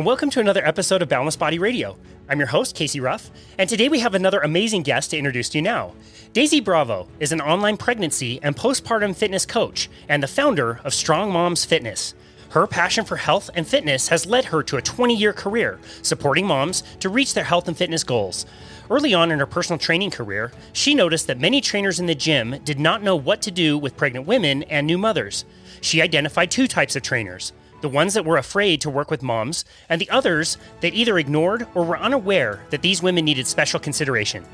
and welcome to another episode of Boundless Body Radio. I'm your host, Casey Ruff, and today we have another amazing guest to introduce to you now. Daisy Bravo is an online pregnancy and postpartum fitness coach and the founder of Strong Moms Fitness. Her passion for health and fitness has led her to a 20 year career supporting moms to reach their health and fitness goals. Early on in her personal training career, she noticed that many trainers in the gym did not know what to do with pregnant women and new mothers. She identified two types of trainers the ones that were afraid to work with moms, and the others that either ignored or were unaware that these women needed special consideration.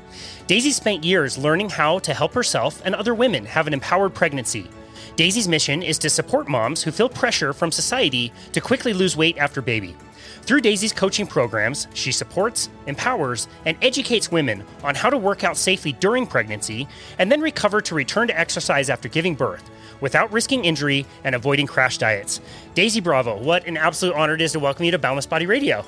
Daisy spent years learning how to help herself and other women have an empowered pregnancy. Daisy's mission is to support moms who feel pressure from society to quickly lose weight after baby. Through Daisy's coaching programs, she supports, empowers, and educates women on how to work out safely during pregnancy and then recover to return to exercise after giving birth without risking injury and avoiding crash diets. Daisy Bravo, what an absolute honor it is to welcome you to Boundless Body Radio.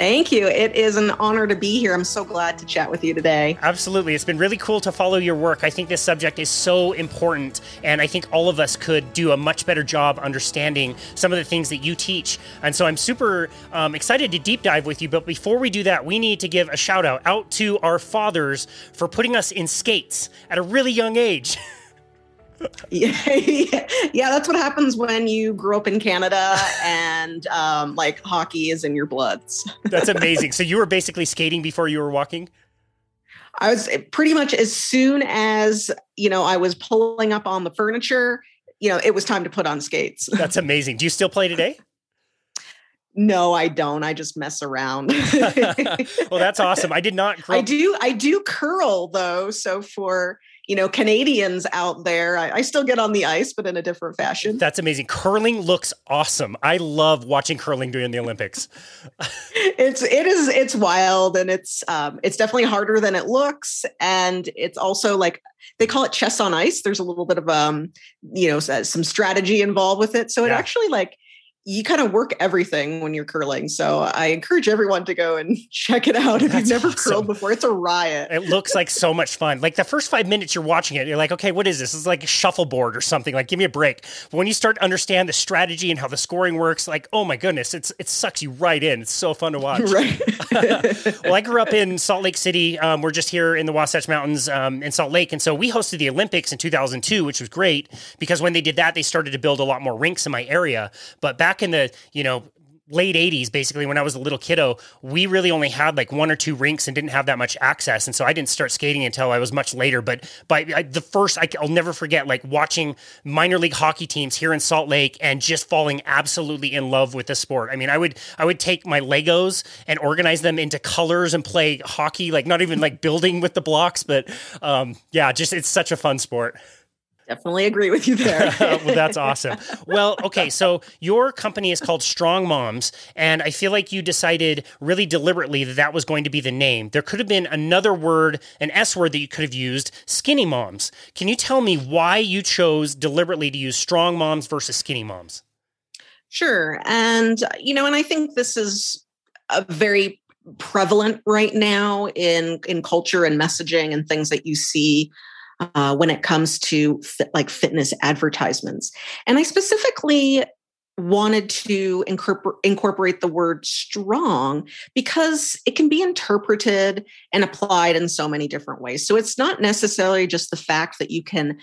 Thank you. It is an honor to be here. I'm so glad to chat with you today. Absolutely. It's been really cool to follow your work. I think this subject is so important, and I think all of us could do a much better job understanding some of the things that you teach. And so I'm super um, excited to deep dive with you. But before we do that, we need to give a shout out out to our fathers for putting us in skates at a really young age. yeah, yeah, that's what happens when you grew up in Canada and um, like hockey is in your bloods. that's amazing. So you were basically skating before you were walking. I was eh, pretty much as soon as you know I was pulling up on the furniture. You know, it was time to put on skates. That's amazing. Do you still play today? No, I don't. I just mess around. well, that's awesome. I did not. I do. I do curl though. So for you know, Canadians out there. I, I, still get on the ice, but in a different fashion. That's amazing. Curling looks awesome. I love watching curling during the Olympics. it's it is it's wild and it's um it's definitely harder than it looks, and it's also like they call it chess on ice. There's a little bit of um you know some strategy involved with it, so it yeah. actually like you kind of work everything when you're curling. So I encourage everyone to go and check it out if That's you've never awesome. curled before. It's a riot. It looks like so much fun. Like the first five minutes you're watching it, you're like, okay, what is this? It's like a shuffleboard or something. Like, give me a break. But when you start to understand the strategy and how the scoring works, like, oh my goodness, it's it sucks you right in. It's so fun to watch. Right. well, I grew up in Salt Lake City. Um, we're just here in the Wasatch Mountains um, in Salt Lake, and so we hosted the Olympics in 2002, which was great because when they did that, they started to build a lot more rinks in my area. But back back in the, you know, late 80s basically when i was a little kiddo we really only had like one or two rinks and didn't have that much access. And so i didn't start skating until i was much later. But by the first I, will never forget like watching minor league hockey teams here in salt lake and just falling absolutely in love with the sport. I mean i would i would take my legos and organize them into colors and play hockey like not even like building with the blocks but um, yeah just it's such a fun sport definitely agree with you there. well, that's awesome. Well, okay, so your company is called Strong Moms, and I feel like you decided really deliberately that that was going to be the name. There could have been another word, an S word that you could have used, Skinny Moms. Can you tell me why you chose deliberately to use Strong Moms versus Skinny Moms? Sure. And, you know, and I think this is a very prevalent right now in in culture and messaging and things that you see uh, when it comes to fit, like fitness advertisements. And I specifically wanted to incorpor- incorporate the word strong because it can be interpreted and applied in so many different ways. So it's not necessarily just the fact that you can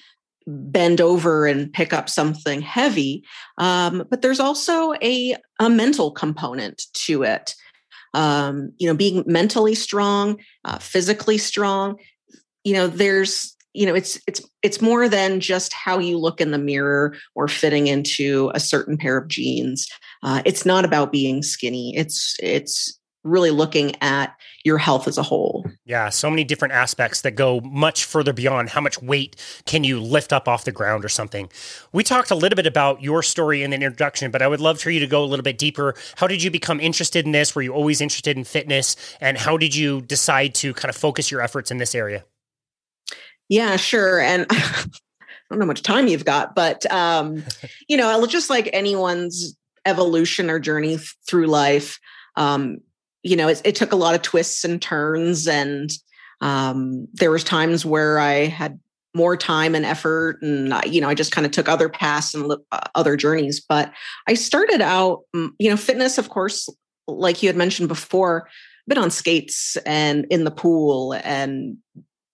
bend over and pick up something heavy, um, but there's also a, a mental component to it. Um, you know, being mentally strong, uh, physically strong. You know, there's you know it's it's it's more than just how you look in the mirror or fitting into a certain pair of jeans. Uh, it's not about being skinny. It's it's really looking at your health as a whole. Yeah so many different aspects that go much further beyond how much weight can you lift up off the ground or something. We talked a little bit about your story in the introduction but i would love for you to go a little bit deeper. How did you become interested in this? Were you always interested in fitness? And how did you decide to kind of focus your efforts in this area yeah, sure. And I don't know how much time you've got, but um, you know, just like anyone's evolution or journey through life, um, you know, it, it, took a lot of twists and turns, and um, there was times where I had more time and effort and you know i just kind of took other paths and uh, other journeys but i started out mm, you know fitness of course like you had mentioned before been on skates and in the pool and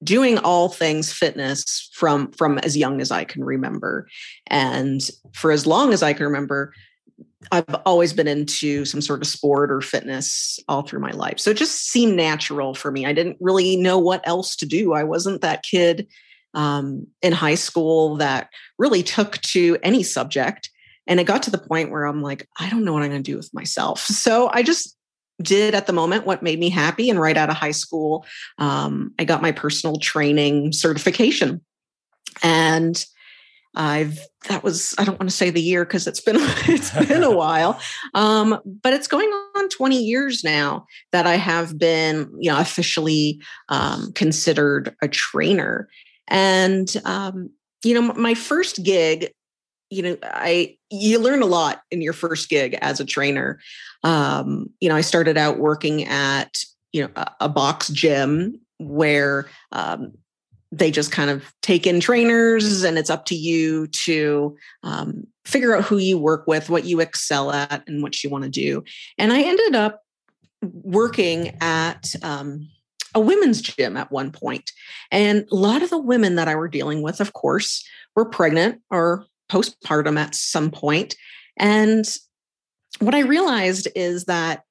doing all things fitness from from as young as i can remember and for as long as i can remember I've always been into some sort of sport or fitness all through my life. So it just seemed natural for me. I didn't really know what else to do. I wasn't that kid um, in high school that really took to any subject. And it got to the point where I'm like, I don't know what I'm going to do with myself. So I just did at the moment what made me happy. And right out of high school, um, I got my personal training certification. And I've that was I don't want to say the year because it's been it's been a while, um, but it's going on 20 years now that I have been you know officially um, considered a trainer, and um, you know my first gig, you know I you learn a lot in your first gig as a trainer. Um, you know I started out working at you know a, a box gym where um, they just kind of take in trainers and it's up to you to um, figure out who you work with what you excel at and what you want to do and i ended up working at um, a women's gym at one point and a lot of the women that i were dealing with of course were pregnant or postpartum at some point and what i realized is that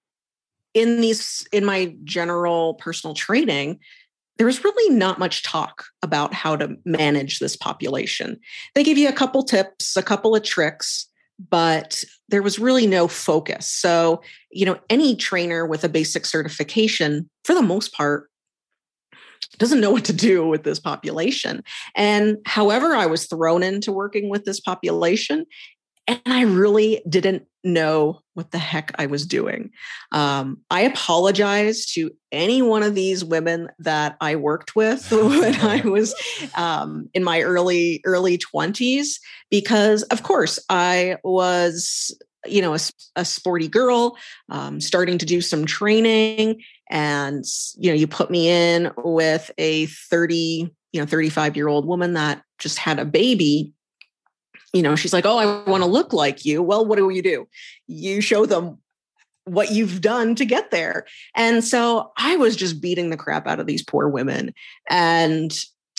in these in my general personal training there was really not much talk about how to manage this population. They give you a couple tips, a couple of tricks, but there was really no focus. So, you know, any trainer with a basic certification, for the most part, doesn't know what to do with this population. And however, I was thrown into working with this population, and I really didn't know what the heck I was doing. Um, I apologize to any one of these women that I worked with when I was um, in my early early twenties, because of course I was, you know, a, a sporty girl, um, starting to do some training, and you know, you put me in with a thirty, you know, thirty five year old woman that just had a baby you know, she's like, Oh, I want to look like you. Well, what do you do? You show them what you've done to get there. And so I was just beating the crap out of these poor women. And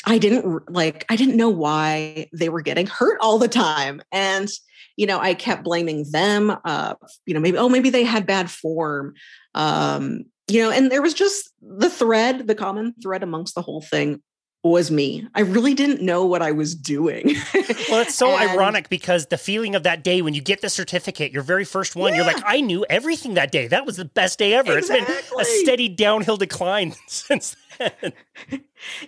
I didn't like, I didn't know why they were getting hurt all the time. And, you know, I kept blaming them. Uh, you know, maybe, oh, maybe they had bad form. Um, you know, and there was just the thread, the common thread amongst the whole thing was me. I really didn't know what I was doing. well, it's so and, ironic because the feeling of that day when you get the certificate, your very first one, yeah. you're like, I knew everything that day. That was the best day ever. Exactly. It's been a steady downhill decline since then.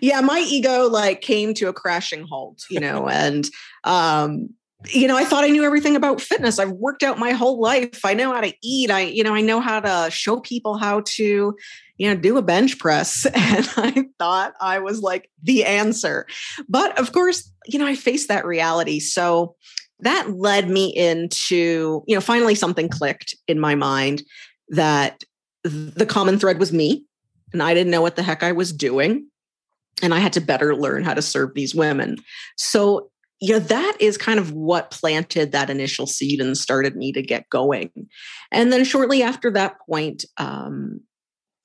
yeah, my ego like came to a crashing halt, you know, and um you know, I thought I knew everything about fitness. I've worked out my whole life. I know how to eat. I, you know, I know how to show people how to, you know, do a bench press. And I thought I was like the answer. But of course, you know, I faced that reality. So that led me into, you know, finally something clicked in my mind that the common thread was me. And I didn't know what the heck I was doing. And I had to better learn how to serve these women. So know that is kind of what planted that initial seed and started me to get going. And then shortly after that point um,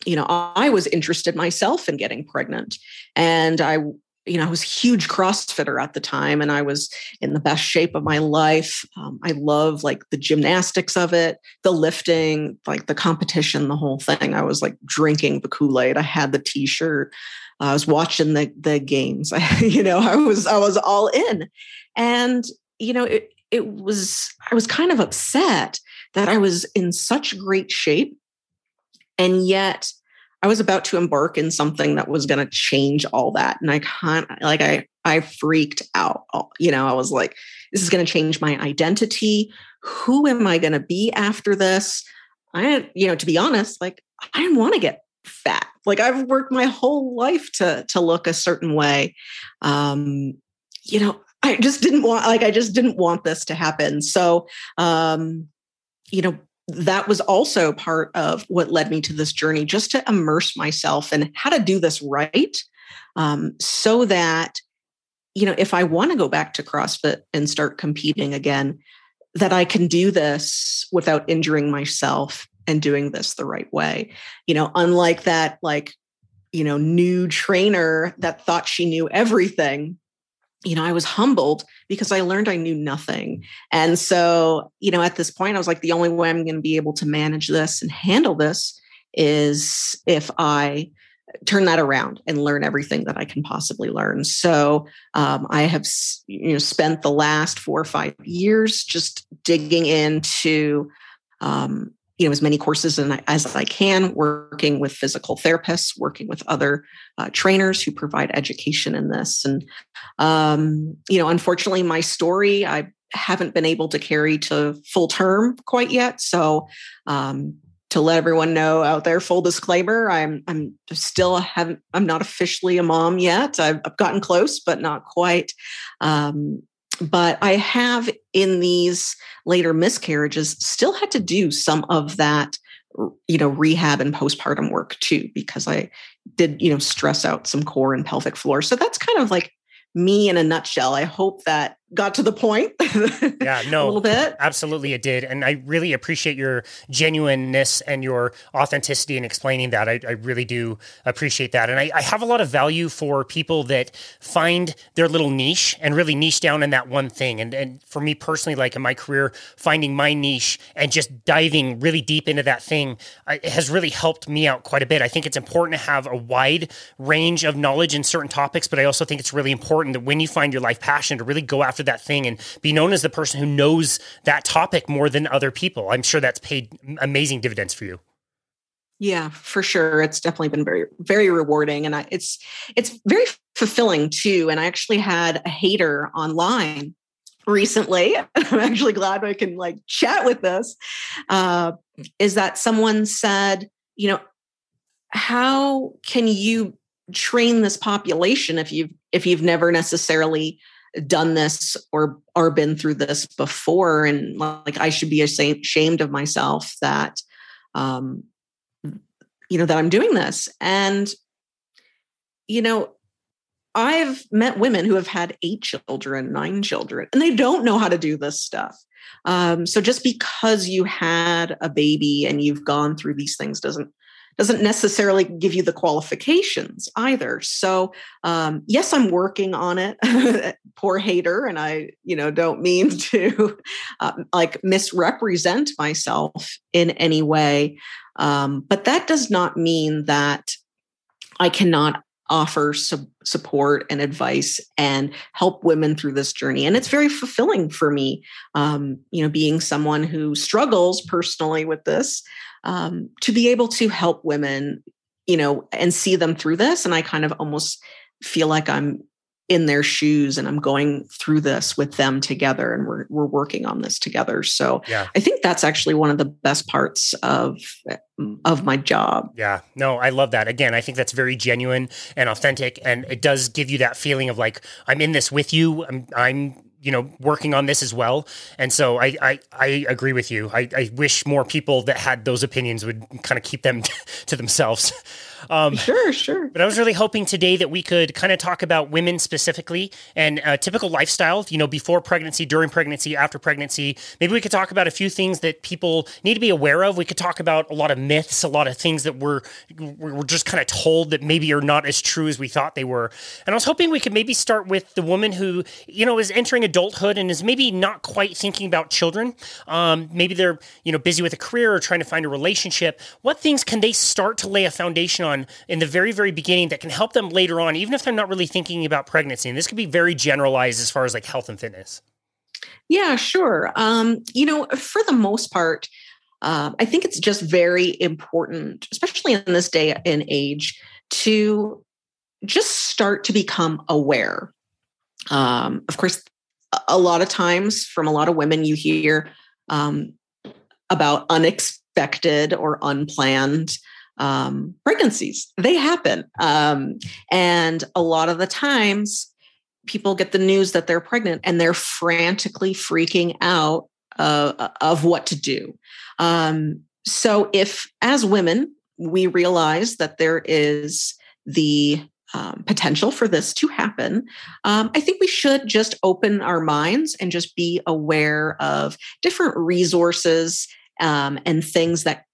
you know i was interested myself in getting pregnant. And i you know i was huge crossfitter at the time and i was in the best shape of my life. Um, i love like the gymnastics of it the lifting like the competition the whole thing. I was like drinking the kool-aid. I had the t-shirt Uh, I was watching the the games. you know, I was I was all in, and you know, it it was I was kind of upset that I was in such great shape, and yet I was about to embark in something that was going to change all that, and I kind like I I freaked out. You know, I was like, this is going to change my identity. Who am I going to be after this? I, you know, to be honest, like I didn't want to get fat. Like I've worked my whole life to to look a certain way. Um, you know, I just didn't want like I just didn't want this to happen. So um, you know, that was also part of what led me to this journey, just to immerse myself in how to do this right. Um, so that you know, if I want to go back to CrossFit and start competing again, that I can do this without injuring myself and doing this the right way. You know, unlike that, like, you know, new trainer that thought she knew everything. You know, I was humbled because I learned I knew nothing. And so, you know, at this point, I was like, the only way I'm going to be able to manage this and handle this is if I turn that around and learn everything that I can possibly learn. So um, I have you know spent the last four or five years just digging into um, you know as many courses as I can, working with physical therapists, working with other uh, trainers who provide education in this. And um, you know, unfortunately, my story I haven't been able to carry to full term quite yet. So um, to let everyone know out there full disclaimer i'm i'm still haven't i'm not officially a mom yet i've, I've gotten close but not quite um, but i have in these later miscarriages still had to do some of that you know rehab and postpartum work too because i did you know stress out some core and pelvic floor so that's kind of like me in a nutshell. I hope that got to the point. yeah, no, a little bit. Absolutely, it did, and I really appreciate your genuineness and your authenticity in explaining that. I, I really do appreciate that, and I, I, have a lot of value for people that find their little niche and really niche down in that one thing. And and for me personally, like in my career, finding my niche and just diving really deep into that thing uh, has really helped me out quite a bit. I think it's important to have a wide range of knowledge in certain topics, but I also think it's really important that when you find your life passion to really go after that thing and be known as the person who knows that topic more than other people. I'm sure that's paid amazing dividends for you. Yeah, for sure. It's definitely been very, very rewarding, and I, it's it's very fulfilling too. And I actually had a hater online recently. I'm actually glad I can like chat with this. Uh, is that someone said, you know, how can you train this population if you've if you've never necessarily done this or or been through this before and like i should be ashamed of myself that um you know that i'm doing this. And you know i've met women who have had eight children nine children and they don't know how to do this stuff. Um, so just because you had a baby and you've gone through these things doesn't doesn't necessarily give you the qualifications either. So, um, yes, I'm working on it. Poor hater, and I, you know, don't mean to uh, like misrepresent myself in any way. Um, but that does not mean that I cannot offer su- support and advice and help women through this journey and it's very fulfilling for me um, you know being someone who struggles personally with this um, to be able to help women, you know, and see them through this. And I kind of almost feel like I'm in their shoes and I'm going through this with them together and we're we're working on this together. So yeah. I think that's actually one of the best parts of of my job. Yeah. No, I love that. Again, I think that's very genuine and authentic and it does give you that feeling of like I'm in this with you. I'm I'm you know working on this as well and so i i, I agree with you I, I wish more people that had those opinions would kind of keep them to themselves um, sure, sure. But I was really hoping today that we could kind of talk about women specifically and a typical lifestyle, you know, before pregnancy, during pregnancy, after pregnancy. Maybe we could talk about a few things that people need to be aware of. We could talk about a lot of myths, a lot of things that we're, we're just kind of told that maybe are not as true as we thought they were. And I was hoping we could maybe start with the woman who, you know, is entering adulthood and is maybe not quite thinking about children. Um, maybe they're, you know, busy with a career or trying to find a relationship. What things can they start to lay a foundation on? In the very, very beginning that can help them later on, even if they're not really thinking about pregnancy? And this could be very generalized as far as like health and fitness. Yeah, sure. Um, you know, for the most part, uh, I think it's just very important, especially in this day and age, to just start to become aware. Um, of course, a lot of times from a lot of women, you hear um, about unexpected or unplanned um, pregnancies. They happen. Um, and a lot of the times, people get the news that they're pregnant and they're frantically freaking out uh, of what to do. Um, so, if as women, we realize that there is the um, potential for this to happen, um, I think we should just open our minds and just be aware of different resources um, and things that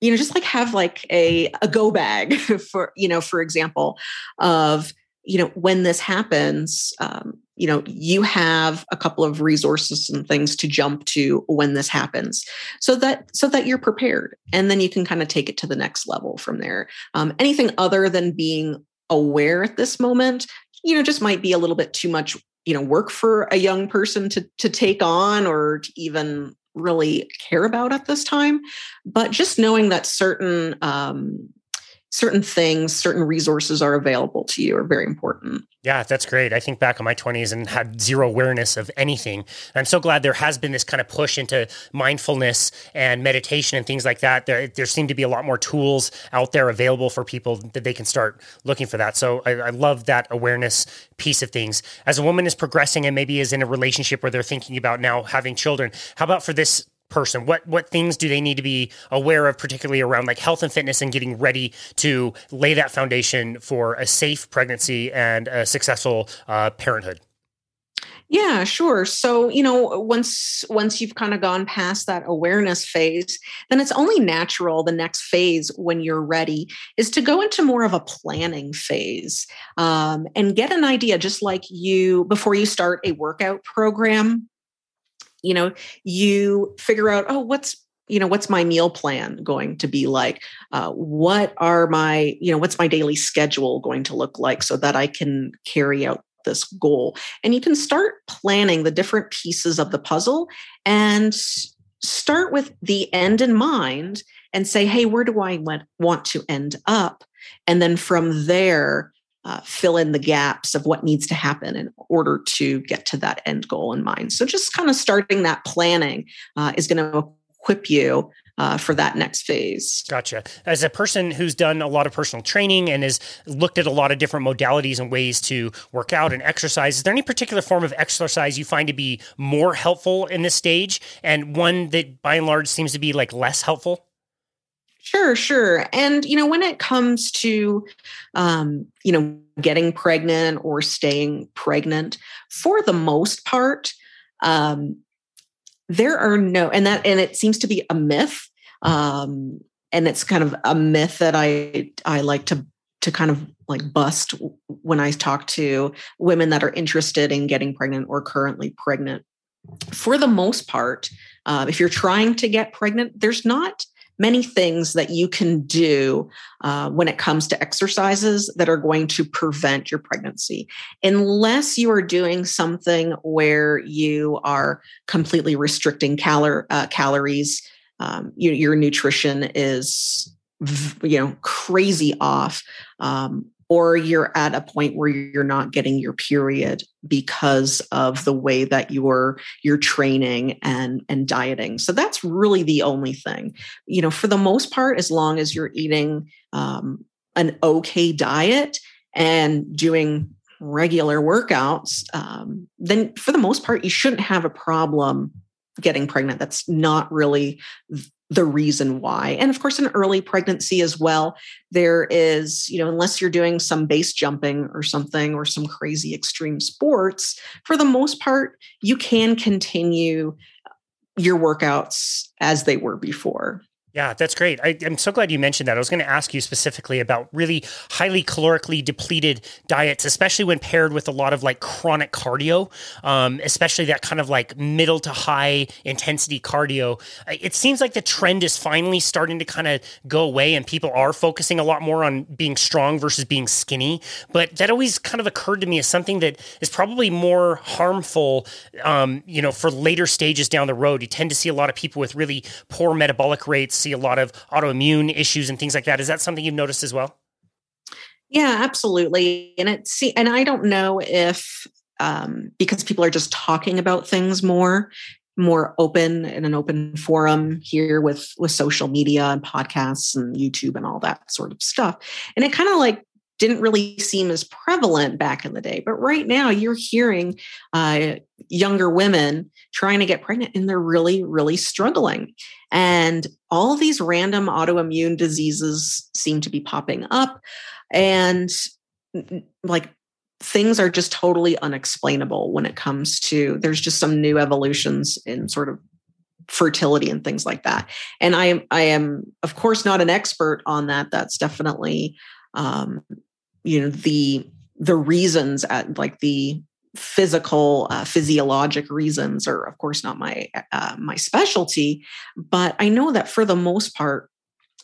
you know just like have like a, a go bag for you know for example of you know when this happens um, you know you have a couple of resources and things to jump to when this happens so that so that you're prepared and then you can kind of take it to the next level from there. Um, anything other than being aware at this moment you know just might be a little bit too much you know work for a young person to to take on or to even really care about at this time but just knowing that certain um, certain things, certain resources are available to you are very important. Yeah, that's great. I think back in my 20s and had zero awareness of anything. I'm so glad there has been this kind of push into mindfulness and meditation and things like that. There, there seem to be a lot more tools out there available for people that they can start looking for that. So I, I love that awareness piece of things. As a woman is progressing and maybe is in a relationship where they're thinking about now having children, how about for this person? What what things do they need to be aware of particularly around like health and fitness and getting ready to lay that foundation for a safe pregnancy and a successful uh, parenthood? Yeah sure. So you know once once you've kind of gone past that awareness phase then it's only natural the next phase when you're ready is to go into more of a planning phase um, and get an idea just like you before you start a workout program you know you figure out oh what's you know what's my meal plan going to be like? Uh, what are my you know what's my daily schedule going to look like so that i can carry out this goal? And you can start planning the different pieces of the puzzle and start with the end in mind and say hey where do i want to end up? And then from there uh, fill in the gaps of what needs to happen in order to get to that end goal in mind. So, just kind of starting that planning uh, is going to equip you uh, for that next phase. Gotcha. As a person who's done a lot of personal training and has looked at a lot of different modalities and ways to work out and exercise, is there any particular form of exercise you find to be more helpful in this stage and one that by and large seems to be like less helpful? Sure, sure. And, you know, when it comes to, um, you know, getting pregnant or staying pregnant, for the most part, um, there are no, and that, and it seems to be a myth. Um, and it's kind of a myth that I, I like to, to kind of like bust when I talk to women that are interested in getting pregnant or currently pregnant. For the most part, uh, if you're trying to get pregnant, there's not, many things that you can do uh, when it comes to exercises that are going to prevent your pregnancy. Unless you are doing something where you are completely restricting calor- uh, calories, um, your, your, nutrition is you know crazy off um, or you're at a point where you're not getting your period because of the way that you're you're training and and dieting. So that's really the only thing. You know for the most part as long as you're eating um, an okay diet and doing regular workouts um, then for the most part you shouldn't have a problem getting pregnant. That's not really the reason why. And of course, in early pregnancy as well, there is, you know, unless you're doing some base jumping or something or some crazy extreme sports, for the most part, you can continue your workouts as they were before. Yeah, that's great. I, am so glad you mentioned that. I was going to ask you specifically about really highly calorically depleted diets, especially when paired with a lot of like chronic cardio, um, especially that kind of like middle to high intensity cardio. It seems like the trend is finally starting to kind of go away and people are focusing a lot more on being strong versus being skinny. But that always kind of occurred to me as something that is probably more harmful, um, you know, for later stages down the road. You tend to see a lot of people with really poor metabolic rates see a lot of autoimmune issues and things like that. Is that something you've noticed as well? Yeah, absolutely. And it's and I don't know if um, because people are just talking about things more, more open in an open forum here with with social media and podcasts and YouTube and all that sort of stuff. And it kind of like didn't really seem as prevalent back in the day. But right now, you're hearing uh, younger women trying to get pregnant and they're really, really struggling. And all these random autoimmune diseases seem to be popping up. And like things are just totally unexplainable when it comes to there's just some new evolutions in sort of fertility and things like that and i am i am of course not an expert on that that's definitely um you know the the reasons at like the physical uh, physiologic reasons are of course not my uh, my specialty but i know that for the most part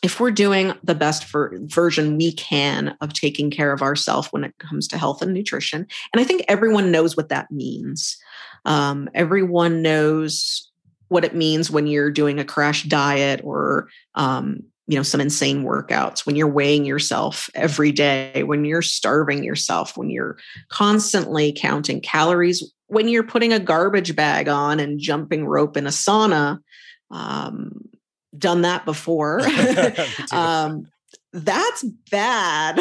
if we're doing the best version we can of taking care of ourselves when it comes to health and nutrition and i think everyone knows what that means. Um, everyone knows what it means when you're doing a crash diet or um, you know some insane workouts when you're weighing yourself every day when you're starving yourself when you're constantly counting calories when you're putting a garbage bag on and jumping rope in a sauna um, done that before. um, that's bad.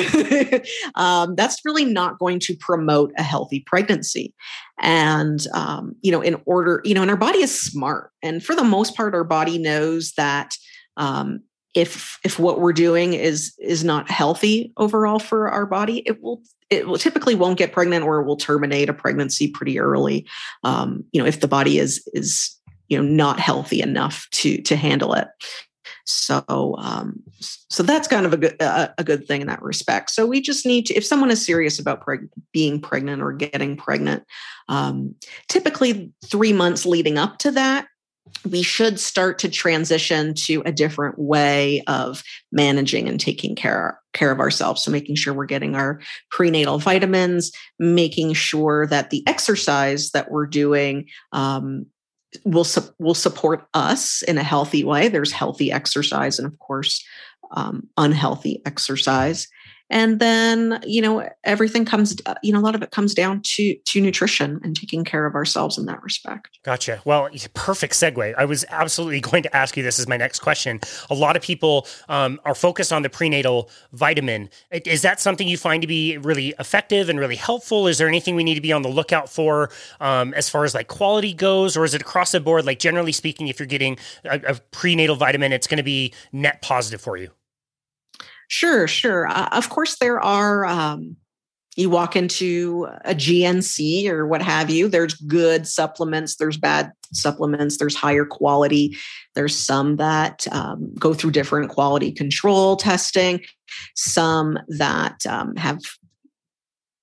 um, that's really not going to promote a healthy pregnancy. And, um, you know, in order, you know, and our body is smart. And for the most part, our body knows that um, if if what we're doing is is not healthy overall for our body, it will it will typically won't get pregnant or will terminate a pregnancy pretty early. Um, you know, if the body is is you know not healthy enough to to handle it so um, so that's kind of a good a, a, good thing in that respect so we just need to if someone is serious about preg- being pregnant or getting pregnant um, typically three months leading up to that we should start to transition to a different way of managing and taking care care of ourselves so making sure we're getting our prenatal vitamins making sure that the exercise that we're doing um, will su- will support us in a healthy way. There's healthy exercise, and of course, um, unhealthy exercise and then you know everything comes you know a lot of it comes down to to nutrition and taking care of ourselves in that respect. Gotcha. Well perfect segue. I was absolutely going to ask you this as my next question. A lot of people um, are focused on the prenatal vitamin. Is that something you find to be really effective and really helpful? Is there anything we need to be on the lookout for um, as far as like quality goes? Or is it across the board like generally speaking if you're getting a, a prenatal vitamin it's going to be net positive for you Sure, sure. Uh, of course, there are. Um, you walk into a GNC or what have you. There's good supplements. There's bad supplements. There's higher quality. There's some that um, go through different quality control testing. Some that um, have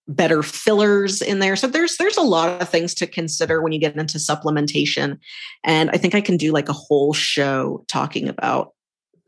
better fillers in there. So there's there's a lot of things to consider when you get into supplementation. And I think I can do like a whole show talking about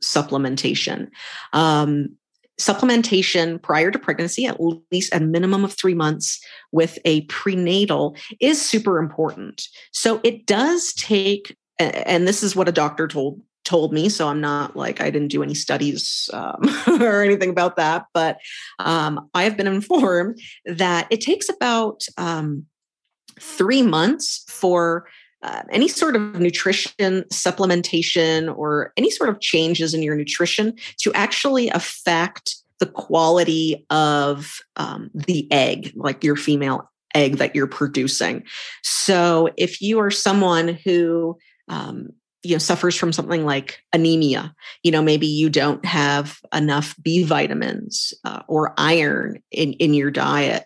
supplementation. Um, supplementation prior to pregnancy, at least a minimum of three months with a prenatal, is super important. So it does take, and this is what a doctor told told me so i'm not like i didn't do any studies um, or anything about that but um, i have been informed that it takes about um, three months for uh, any sort of nutrition supplementation or any sort of changes in your nutrition to actually affect the quality of um, the egg, like your female egg that you're producing. So if you are someone who um, you know suffers from something like anemia you know maybe you don't have enough b vitamins uh, or iron in in your diet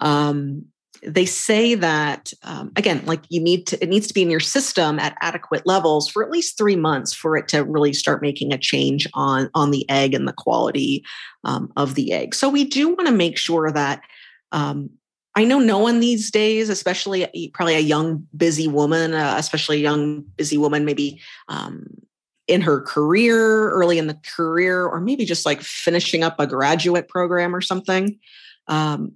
um, they say that um, again like you need to it needs to be in your system at adequate levels for at least three months for it to really start making a change on on the egg and the quality um, of the egg. So we do want to make sure that um, i know no one these days especially probably a young busy woman uh, especially a young busy woman maybe um, in her career early in the career or maybe just like finishing up a graduate program or something. Um,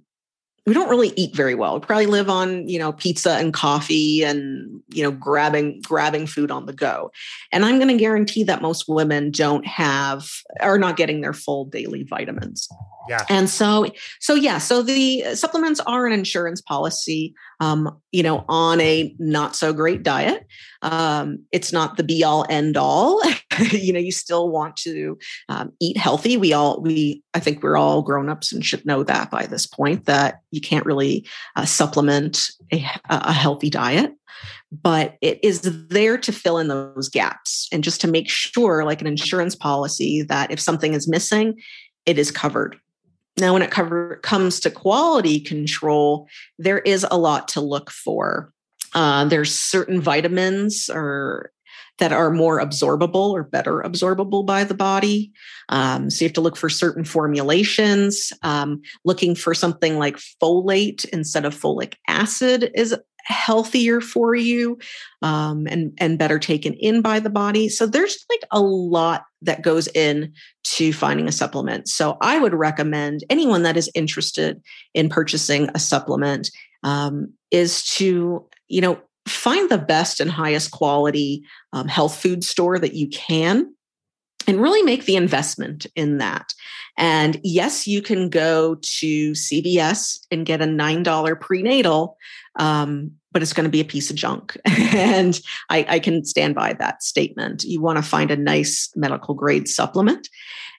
we don't really eat very well. We probably live on, you know, pizza and coffee and, you know, grabbing grabbing food on the go. And I'm going to guarantee that most women don't have are not getting their full daily vitamins. Yeah. And so, so yeah, so the supplements are an insurance policy, um, you know, on a not so great diet. Um, it's not the be all end all. you know, you still want to um, eat healthy. We all, we, I think we're all grown ups and should know that by this point that you can't really uh, supplement a, a healthy diet but it is there to fill in those gaps and just to make sure like an insurance policy that if something is missing it is covered Now, when it cover, comes to quality control, there is a lot to look for. Uh, there's certain vitamins or that are more absorbable or better absorbable by the body. Um, so you have to look for certain formulations. Um, looking for something like folate instead of folic acid is healthier for you um, and and better taken in by the body. So there's like a lot that goes in to finding a supplement. So I would recommend anyone that is interested in purchasing a supplement um, is to you know find the best and highest quality um, health food store that you can and really make the investment in that. And yes, you can go to CVS and get a $9 prenatal, um, but it's going to be a piece of junk. and I, I can stand by that statement. You want to find a nice medical grade supplement.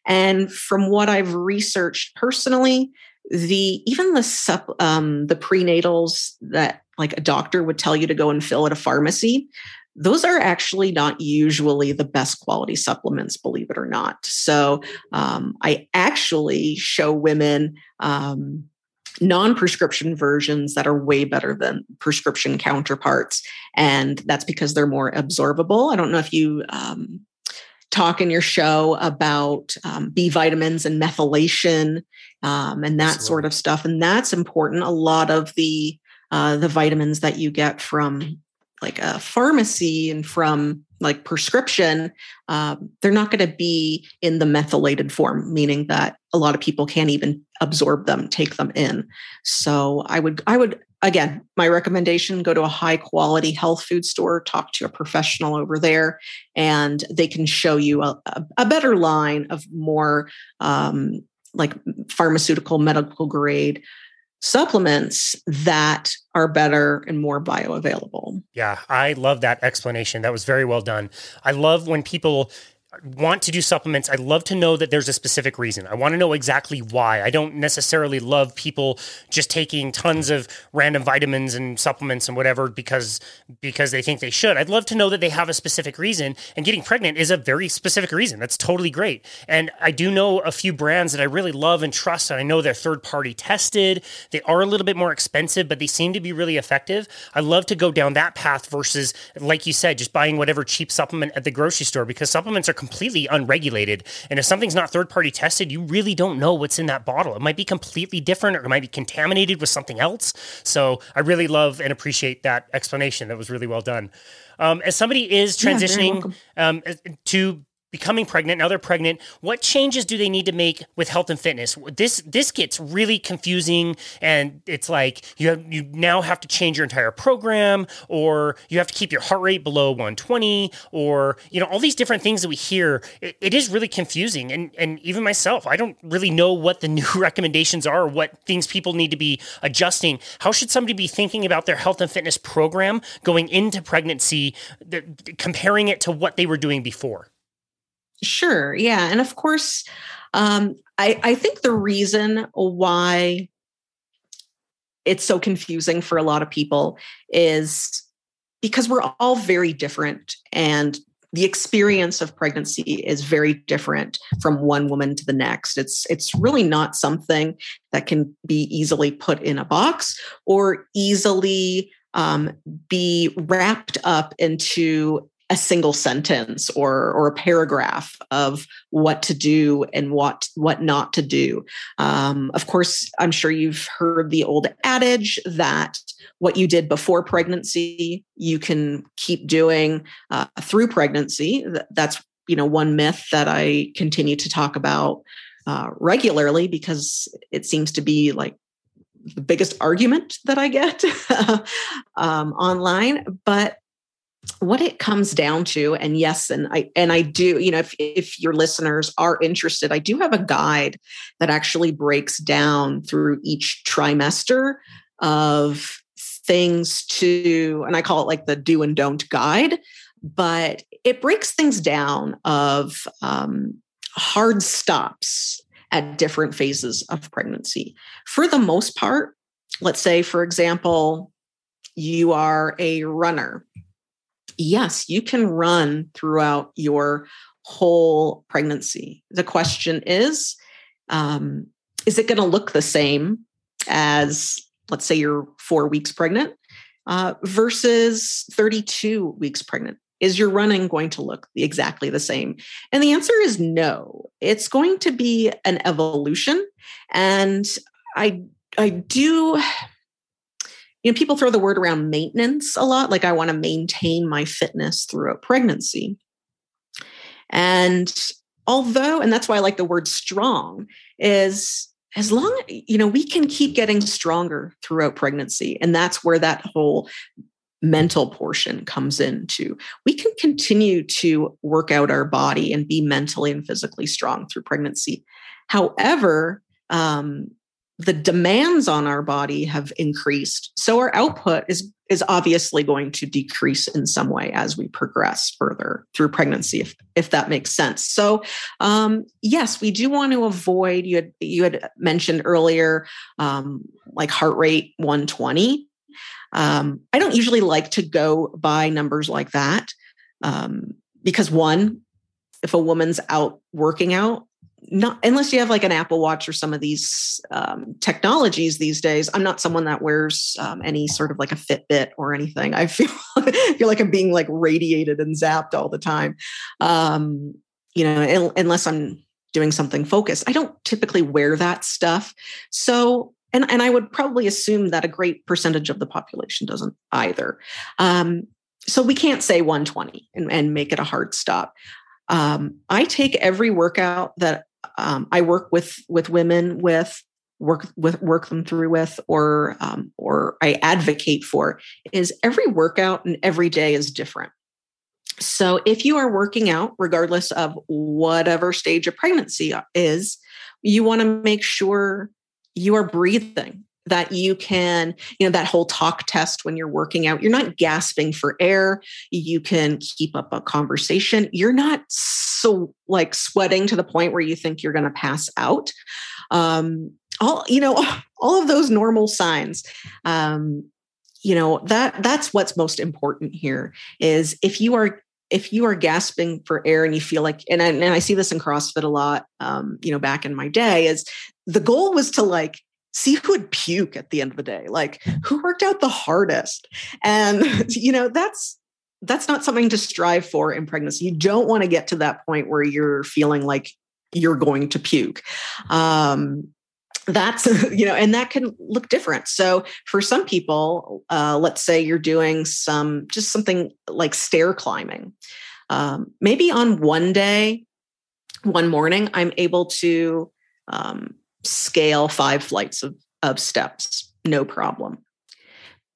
And from what I've researched personally, the even the sup, um, the prenatals that like a doctor would tell you to go and fill at a pharmacy, those are actually not usually the best quality supplements, believe it or not. So um, I actually show women um, non prescription versions that are way better than prescription counterparts. And that's because they're more absorbable. I don't know if you um, talk in your show about um, B vitamins and methylation um, and that Absolutely. sort of stuff. And that's important. A lot of the uh, the vitamins that you get from like a pharmacy and from like prescription, um, they're not going to be in the methylated form, meaning that a lot of people can't even absorb them, take them in. So I would, I would again, my recommendation: go to a high quality health food store, talk to a professional over there, and they can show you a, a better line of more um, like pharmaceutical medical grade supplements that are better and more bioavailable. Yeah, I love that explanation. That was very well done. I love when people want to do supplements, I love to know that there's a specific reason. I want to know exactly why. I don't necessarily love people just taking tons of random vitamins and supplements and whatever because because they think they should. I'd love to know that they have a specific reason and getting pregnant is a very specific reason. That's totally great. And I do know a few brands that I really love and trust and I know they're third party tested. They are a little bit more expensive, but they seem to be really effective. I love to go down that path versus like you said just buying whatever cheap supplement at the grocery store because supplements are completely unregulated. And if something's not third party tested, you really don't know what's in that bottle. It might be completely different or it might be contaminated with something else. So I really love and appreciate that explanation. That was really well done. Um, as somebody is transitioning yeah, um, to becoming pregnant now they're pregnant what changes do they need to make with health and fitness? This this gets really confusing and it's like you have, you now have to change your entire program or you have to keep your heart rate below 120 or you know all these different things that we hear it, it is really confusing. And and even myself I don't really know what the new recommendations are or what things people need to be adjusting. How should somebody be thinking about their health and fitness program going into pregnancy the, comparing it to what they were doing before Sure. Yeah. And of course, um, I, I think the reason why it's so confusing for a lot of people is because we're all very different and the experience of pregnancy is very different from one woman to the next it's it's really not something that can be easily put in a box or easily um, be wrapped up into a single sentence or or a paragraph of what to do and what what not to do. Um, of course, I'm sure you've heard the old adage that what you did before pregnancy you can keep doing uh, through pregnancy. That's you know one myth that I continue to talk about uh, regularly because it seems to be like the biggest argument that I get um, online. But what it comes down to and yes and i and i do you know if if your listeners are interested i do have a guide that actually breaks down through each trimester of things to and i call it like the do and don't guide but it breaks things down of um, hard stops at different phases of pregnancy. For the most part let's say for example you are a runner yes, you can run throughout your whole pregnancy. The question is, um, is it going to look the same as, let's say, you're four weeks pregnant uh, versus 32 weeks pregnant? Is your running going to look exactly the same? And the answer is no. It's going to be an evolution. And I, I do you know, people throw the word around maintenance a lot. Like, I want to maintain my fitness throughout pregnancy. And although, and that's why I like the word strong, is as long, you know, we can keep getting stronger throughout pregnancy. And that's where that whole mental portion comes into. We can continue to work out our body and be mentally and physically strong through pregnancy. However, um, the demands on our body have increased so our output is is obviously going to decrease in some way as we progress further through pregnancy if if that makes sense. So um, yes we do want to avoid you had you had mentioned earlier um, like heart rate 120 um, i don't usually like to go by numbers like that um, because one if a woman's out working out not unless you have like an Apple Watch or some of these um, technologies these days. I'm not someone that wears um, any sort of like a Fitbit or anything. I feel feel like I'm being like radiated and zapped all the time. Um, you know, unless I'm doing something focused. I don't typically wear that stuff. So, and and I would probably assume that a great percentage of the population doesn't either. Um, so we can't say 120 and, and make it a hard stop. Um, I take every workout that um, I work with with women with work with work them through with or um, or I advocate for is every workout and every day is different. So if you are working out, regardless of whatever stage of pregnancy is, you want to make sure you are breathing that you can, you know, that whole talk test when you're working out, you're not gasping for air. You can keep up a conversation. You're not so like sweating to the point where you think you're going to pass out. Um, all, you know, all of those normal signs. Um, you know, that that's what's most important here is if you are if you are gasping for air and you feel like and I, and I see this in CrossFit a lot, um, you know, back in my day, is the goal was to like see who would puke at the end of the day like who worked out the hardest? And you know that's that's not something to strive for in pregnancy. You don't want to get to that point where you're feeling like you're going to puke. Um, that's you know and that can look different. So for some people uh, let's say you're doing some just something like stair climbing um, maybe on one day one morning i'm able to um, scale five flights of, of steps, no problem.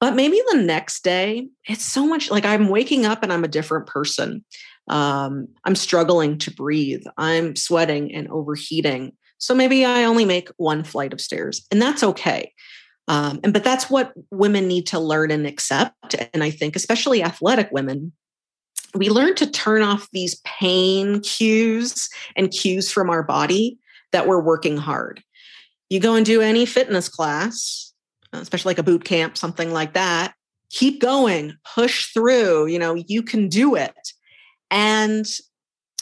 But maybe the next day, it's so much like I'm waking up and I'm a different person. Um, I'm struggling to breathe. I'm sweating and overheating. So maybe I only make one flight of stairs, and that's okay. Um, and but that's what women need to learn and accept. And I think, especially athletic women, we learn to turn off these pain cues and cues from our body that we're working hard you go and do any fitness class, especially like a boot camp, something like that, keep going, push through, you know, you can do it. And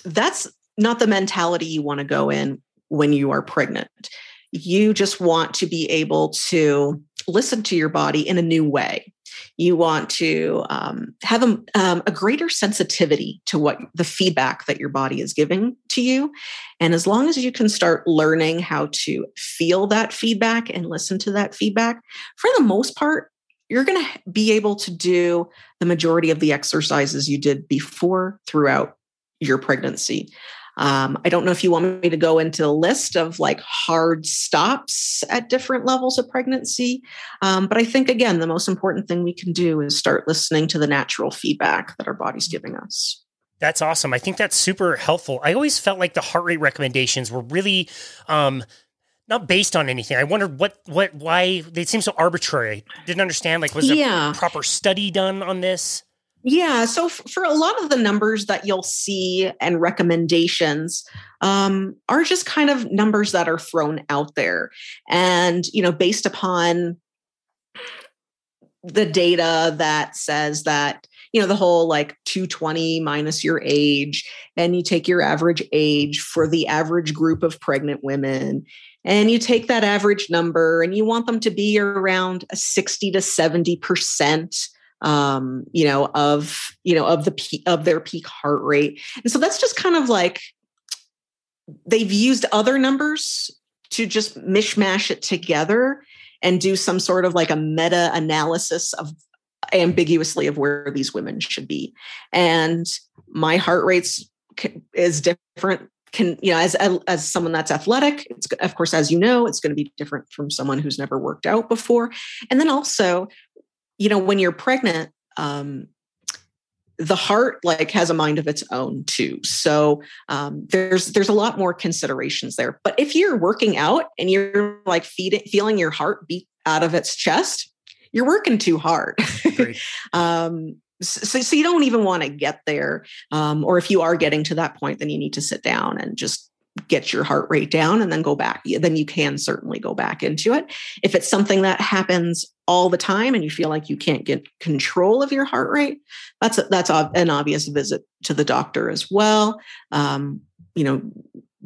that's not the mentality you want to go in when you are pregnant. You just want to be able to listen to your body in a new way you want to um, have a, um, a greater sensitivity to what the feedback that your body is giving to you. And as long as you can start learning how to feel that feedback and listen to that feedback, for the most part, you're going to be able to do the majority of the exercises you did before throughout your pregnancy. Um, I don't know if you want me to go into a list of like hard stops at different levels of pregnancy. Um, but I think, again, the most important thing we can do is start listening to the natural feedback that our body's giving us. That's awesome. I think that's super helpful. I always felt like the heart rate recommendations were really um, not based on anything. I wondered what, what, why they seem so arbitrary. Didn't understand. Like, was there yeah. proper study done on this? Yeah. So f- for a lot of the numbers that you'll see and recommendations um, are just kind of numbers that are thrown out there. And, you know, based upon the data that says that, you know, the whole like 220 minus your age, and you take your average age for the average group of pregnant women and you take that average number and you want them to be around a 60 to 70 percent um, you know of you know of the peak of their peak heart rate. And so that's just kind of like they've used other numbers to just mishmash it together and do some sort of like a meta analysis of ambiguously of where these women should be. And my heart rates is different can you know as as someone that's athletic it's of course as you know it's going to be different from someone who's never worked out before. And then also you know when you're pregnant um the heart like has a mind of its own too. So um, there's there's a lot more considerations there. But if you're working out and you're like feeding feeling your heart beat out of its chest you're working too hard. Um, so, so you don't even want to get there um, or if you are getting to that point then you need to sit down and just get your heart rate down and then go back then you can certainly go back into it. If it's something that happens all the time and you feel like you can't get control of your heart rate that's a, that's an obvious visit to the doctor as well. Um, you know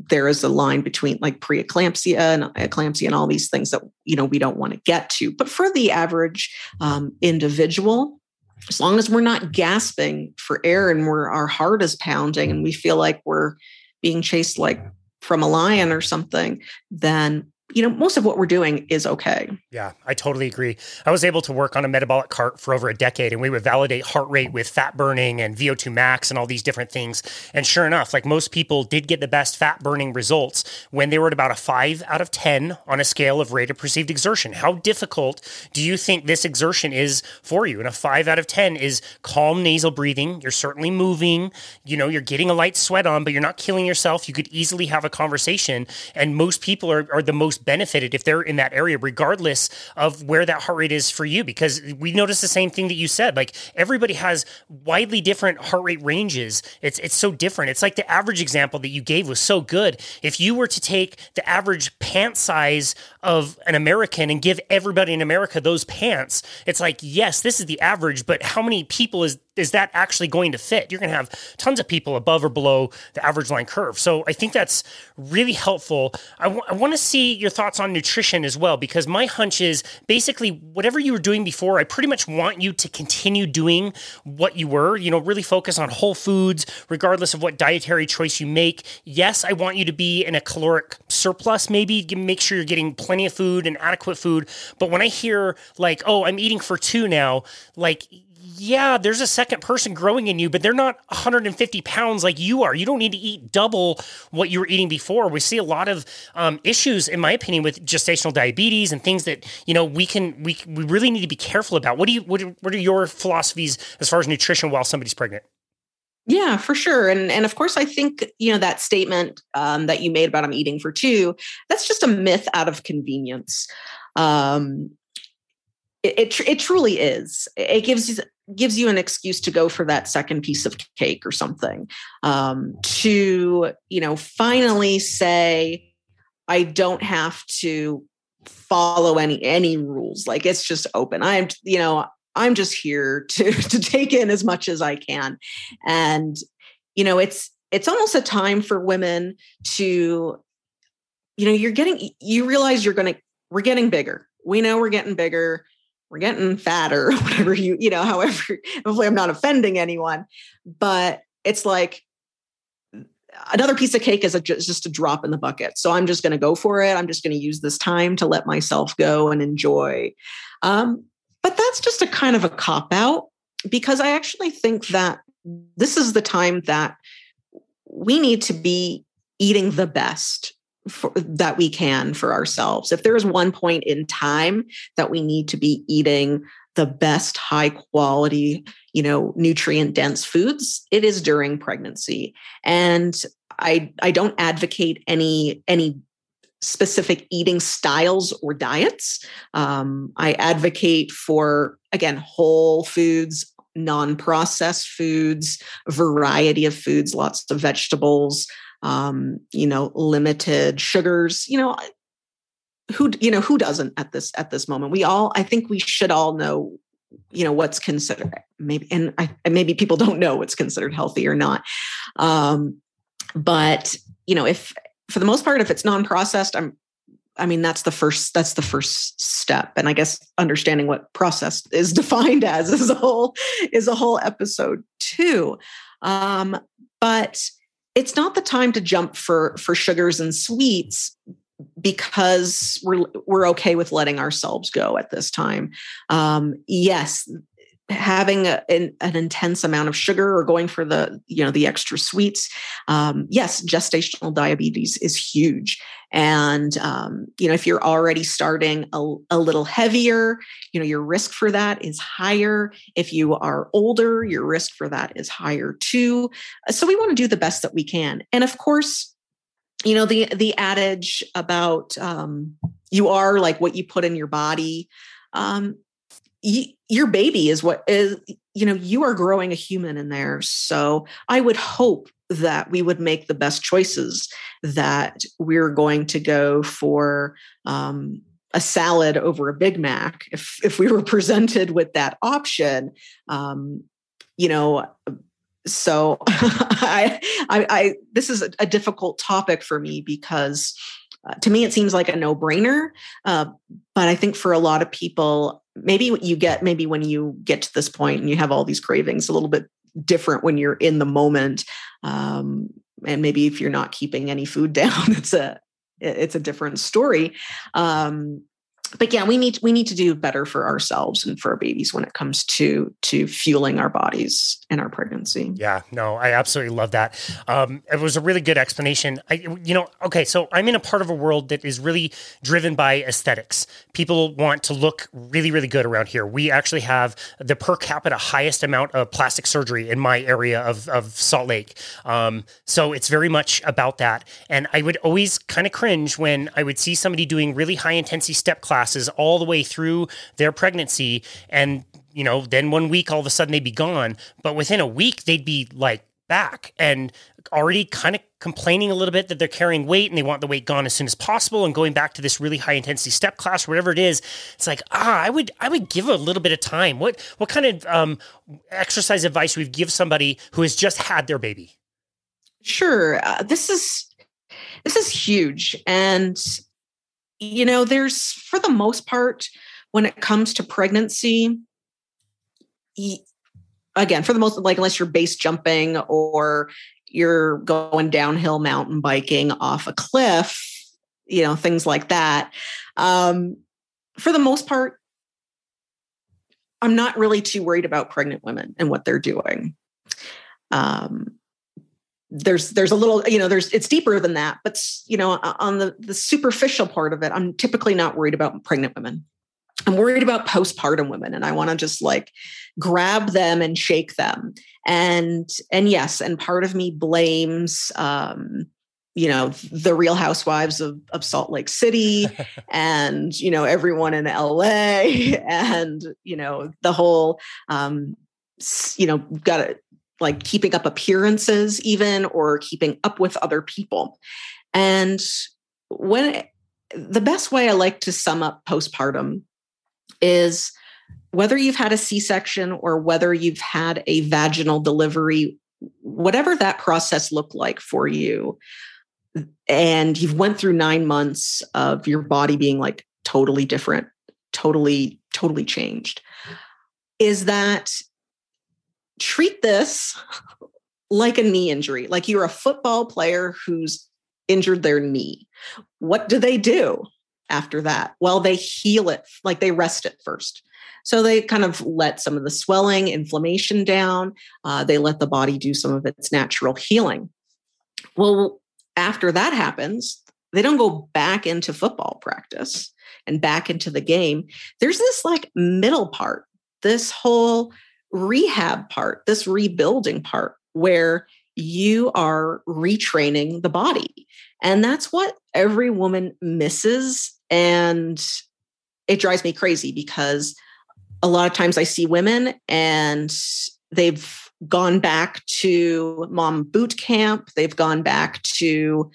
there is a line between like preeclampsia and eclampsia and all these things that you know we don't want to get to. But for the average um, individual as long as we're not gasping for air and we're our heart is pounding and we feel like we're being chased like from a lion or something then you know, most of what we're doing is okay. Yeah, I totally agree. I was able to work on a metabolic cart for over a decade and we would validate heart rate with fat burning and VO2 max and all these different things. And sure enough, like most people did get the best fat burning results when they were at about a five out of 10 on a scale of rate of perceived exertion. How difficult do you think this exertion is for you? And a five out of 10 is calm nasal breathing. You're certainly moving, you know, you're getting a light sweat on, but you're not killing yourself. You could easily have a conversation. And most people are, are the most benefited if they're in that area, regardless of where that heart rate is for you. Because we noticed the same thing that you said. Like everybody has widely different heart rate ranges. It's it's so different. It's like the average example that you gave was so good. If you were to take the average pant size of an American and give everybody in America those pants, it's like yes, this is the average, but how many people is is that actually going to fit? You're going to have tons of people above or below the average line curve. So I think that's really helpful. I, w- I want to see your thoughts on nutrition as well, because my hunch is basically whatever you were doing before, I pretty much want you to continue doing what you were, you know, really focus on whole foods, regardless of what dietary choice you make. Yes, I want you to be in a caloric surplus, maybe make sure you're getting plenty of food and adequate food. But when I hear like, oh, I'm eating for two now, like, yeah, there's a second person growing in you, but they're not 150 pounds like you are. You don't need to eat double what you were eating before. We see a lot of um, issues, in my opinion, with gestational diabetes and things that you know we can we we really need to be careful about. What do you what, what are your philosophies as far as nutrition while somebody's pregnant? Yeah, for sure. And and of course, I think you know that statement um, that you made about I'm eating for two. That's just a myth out of convenience. Um, it, it, it truly is. It gives you gives you an excuse to go for that second piece of cake or something. Um, to you know, finally say, I don't have to follow any any rules. Like it's just open. I'm you know I'm just here to to take in as much as I can, and you know it's it's almost a time for women to you know you're getting you realize you're going to we're getting bigger we know we're getting bigger we're getting fatter, whatever you, you know, however, hopefully I'm not offending anyone, but it's like another piece of cake is a, just a drop in the bucket. So I'm just going to go for it. I'm just going to use this time to let myself go and enjoy. Um, but that's just a kind of a cop out because I actually think that this is the time that we need to be eating the best for, that we can for ourselves. If there is one point in time that we need to be eating the best high quality, you know, nutrient dense foods, it is during pregnancy. And I I don't advocate any any specific eating styles or diets. Um, I advocate for again whole foods, non-processed foods, variety of foods, lots of vegetables, um, you know, limited sugars, you know, who you know who doesn't at this at this moment we all i think we should all know you know what's considered maybe and I, maybe people don't know what's considered healthy or not um but you know if for the most part if it's non-processed i'm I mean, that's the first that's the first step. And I guess understanding what process is defined as is a whole is a whole episode too. Um, but it's not the time to jump for for sugars and sweets because we're we're okay with letting ourselves go at this time. Um, yes, having a, an, an, intense amount of sugar or going for the you know the extra sweets um, yes gestational diabetes is huge. And um, you know if you're already starting a, a, little heavier you know your risk for that is higher. If you are older your risk for that is higher too. So we want to do the best that we can. And of course you know the the adage about um, you are like what you put in your body um, your baby is what is you know you are growing a human in there. So i would hope that we would make the best choices that we're going to go for um, a salad over a big mac if if we were presented with that option. Um, you know so I, I, I this is a, a difficult topic for me because uh, to me it seems like a no-brainer uh, but i think for a lot of people maybe you get maybe when you get to this point and you have all these cravings a little bit different when you're in the moment um, and maybe if you're not keeping any food down it's a it's a different story. Um, but yeah, we need we need to do better for ourselves and for our babies when it comes to to fueling our bodies in our pregnancy. Yeah, no, I absolutely love that. Um, it was a really good explanation. I, you know, okay, so I'm in a part of a world that is really driven by aesthetics. People want to look really, really good around here. We actually have the per capita highest amount of plastic surgery in my area of of Salt Lake. Um, so it's very much about that. And I would always kind of cringe when I would see somebody doing really high intensity step class classes all the way through their pregnancy. And, you know, then one week all of a sudden they'd be gone. But within a week, they'd be like back and already kind of complaining a little bit that they're carrying weight and they want the weight gone as soon as possible and going back to this really high intensity step class whatever it is. It's like ah i would i would give a little bit of time. What what kind of um, exercise advice would give somebody who has just had their baby? Sure. Uh, this is this is huge. And you know, there's for the most part, when it comes to pregnancy, again, for the most, like, unless you're base jumping or you're going downhill mountain biking off a cliff, you know, things like that. Um, for the most part, I'm not really too worried about pregnant women and what they're doing. Um, there's there's a little you know there's it's deeper than that but you know on the the superficial part of it i'm typically not worried about pregnant women. I'm worried about postpartum women and i want to just like grab them and shake them. And and yes and part of me blames um you know the real housewives of, of salt lake city and you know everyone in la and you know the whole um you know got like keeping up appearances even or keeping up with other people. And when the best way i like to sum up postpartum is whether you've had a c-section or whether you've had a vaginal delivery whatever that process looked like for you and you've went through 9 months of your body being like totally different totally totally changed is that treat this like a knee injury, like you're a football player who's injured their knee. What do they do after that? Well, they heal it, like they rest it first. So they kind of let some of the swelling, inflammation down. Uh, they let the body do some of its natural healing. Well, after that happens, they don't go back into football practice and back into the game. There's this like middle part, this whole rehab part, this rebuilding part, where you are retraining the body. And that's what every woman misses. And it drives me crazy because a lot of times I see women and they've gone back to mom boot camp, they've gone back to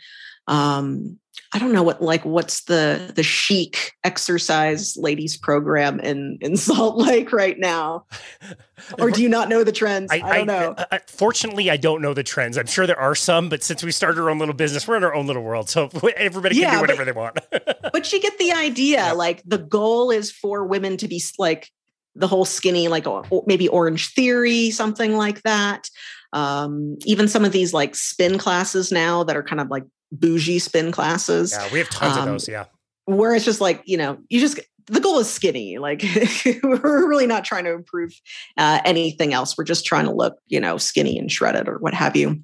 um, I don't know what like what's the the chic exercise ladies program in in Salt Lake right now, or do you not know the trends? I, I don't know. I, I, fortunately, I don't know the trends. I'm sure there are some, but since we started our own little business, we're in our own little world, so everybody can yeah, do whatever but, they want. but you get the idea. Yeah. Like the goal is for women to be like the whole skinny, like maybe Orange Theory, something like that. Um, even some of these like spin classes now that are kind of like bougie spin classes. Yeah, we have tons um, of those. Yeah. Where it's just like, you know, you just, the goal is skinny. Like we're really not trying to improve uh, anything else. We're just trying to look, you know, skinny and shredded or what have you.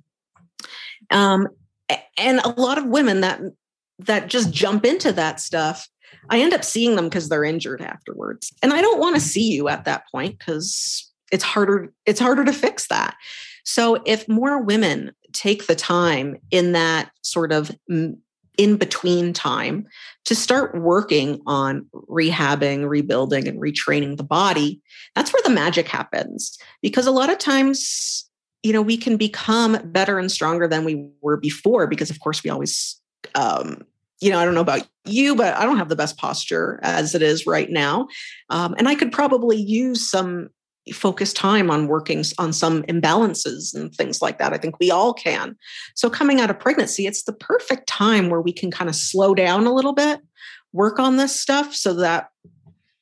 Um, and a lot of women that that just jump into that stuff i end up seeing them because they're injured afterwards and i don't want to see you at that point because it's harder it's harder to fix that so if more women take the time in that sort of in between time to start working on rehabbing, rebuilding, and retraining the body, that's where the magic happens. Because a lot of times, you know, we can become better and stronger than we were before because, of course, we always, um, you know, I don't know about you, but I don't have the best posture as it is right now. Um, and I could probably use some focus time on working on some imbalances and things like that. I think we all can. So, coming out of pregnancy, it's the perfect time where we can kind of slow down a little bit, work on this stuff so that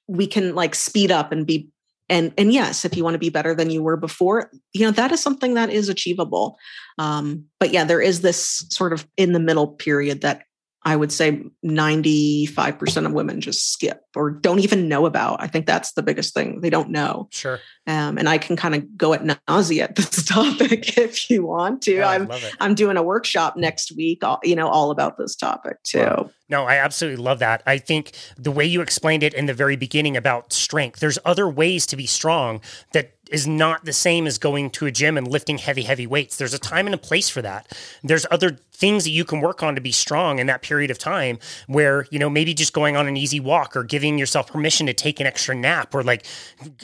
we can like speed up and be and and yes if you want to be better than you were before you know that is something that is achievable um but yeah there is this sort of in the middle period that I would say 95% of women just skip or don't even know about. I think that's the biggest thing. They don't know. Sure. Um, and I can kind of go at nausea at this topic if you want to. Yeah, I'm I'm doing a workshop next week, all, you know, all about this topic too. Wow. No, I absolutely love that. I think the way you explained it in the very beginning about strength, there's other ways to be strong that is not the same as going to a gym and lifting heavy, heavy weights. There's a time and a place for that. There's other things that you can work on to be strong in that period of time where, you know, maybe just going on an easy walk or giving yourself permission to take an extra nap or like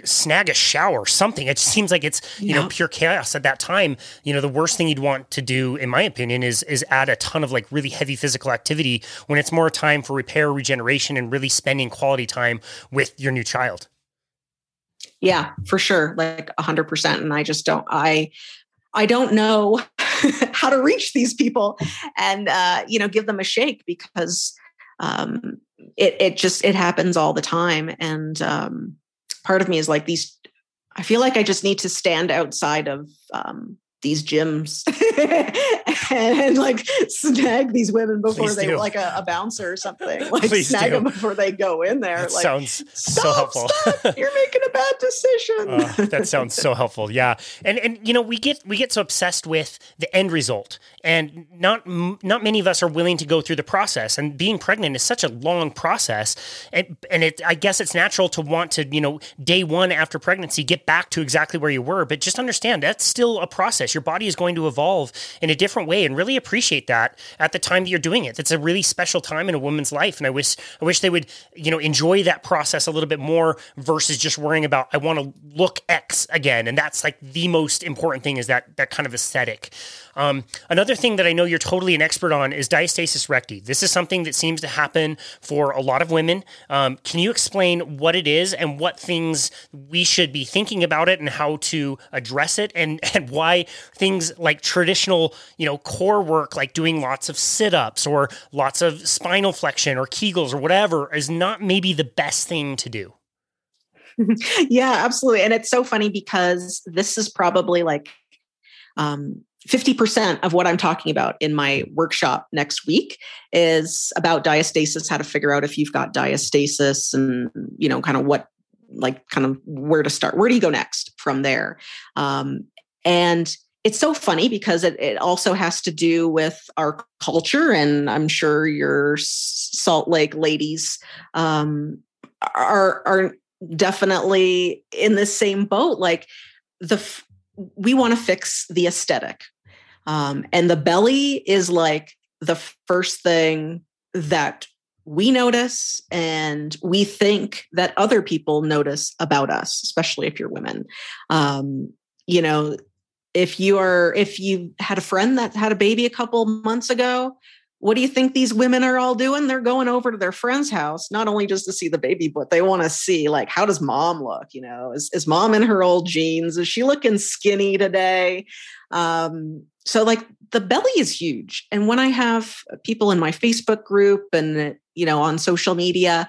snag a shower or something. It just seems like it's, you yeah. know, pure chaos at that time. You know, the worst thing you'd want to do, in my opinion, is is add a ton of like really heavy physical activity when it's more time for repair, regeneration, and really spending quality time with your new child. Yeah, for sure. Like a hundred percent. And I just don't, I, I don't know how to reach these people and, uh, you know, give them a shake because, um, it, it just, it happens all the time. And, um, part of me is like these, I feel like I just need to stand outside of, um, these gyms and like snag these women before Please they do. like a, a, bouncer or something. Like Please snag do. them before they go in there. That like sounds so helpful. stop, you're making a bad decision. Uh, that sounds so helpful. Yeah. And and you know we get we get so obsessed with the end result. And not not many of us are willing to go through the process. And being pregnant is such a long process. And and it I guess it's natural to want to you know day 1 after pregnancy get back to exactly where you were. But just understand that's still a process your body is going to evolve in a different way and really appreciate that at the time that you're doing it. It's a really special time in a woman's life. And I wish, I wish they would, you know, enjoy that process a little bit more versus just worrying about, I want to look X again. And that's like the most important thing is that, that kind of aesthetic. Um, another thing that I know you're totally an expert on is diastasis recti. This is something that seems to happen for a lot of women. Um, can you explain what it is and what things we should be thinking about it and how to address it and, and why things like traditional, you know, core work, like doing lots of sit ups or lots of spinal flexion or Kegels or whatever, is not maybe the best thing to do? yeah, absolutely. And it's so funny because this is probably like um, 50% of what I'm talking about in my workshop next week is about diastasis, how to figure out if you've got diastasis and, you know, kind of what, like, kind of where to start. Where do you go next from there? Um, and it's so funny because it, it also has to do with our culture. And I'm sure your Salt Lake ladies um, are, are definitely in the same boat. Like, the we want to fix the aesthetic um, and the belly is like the first thing that we notice and we think that other people notice about us, especially if you're women. Um, you know, if you are, if you had a friend that had a baby a couple months ago, what do you think these women are all doing? They're going over to their friend's house, not only just to see the baby, but they want to see like, how does mom look? You know, is, is mom in her old jeans? Is she looking skinny today? Um, so like the belly is huge. And when I have people in my Facebook group and, you know, on social media,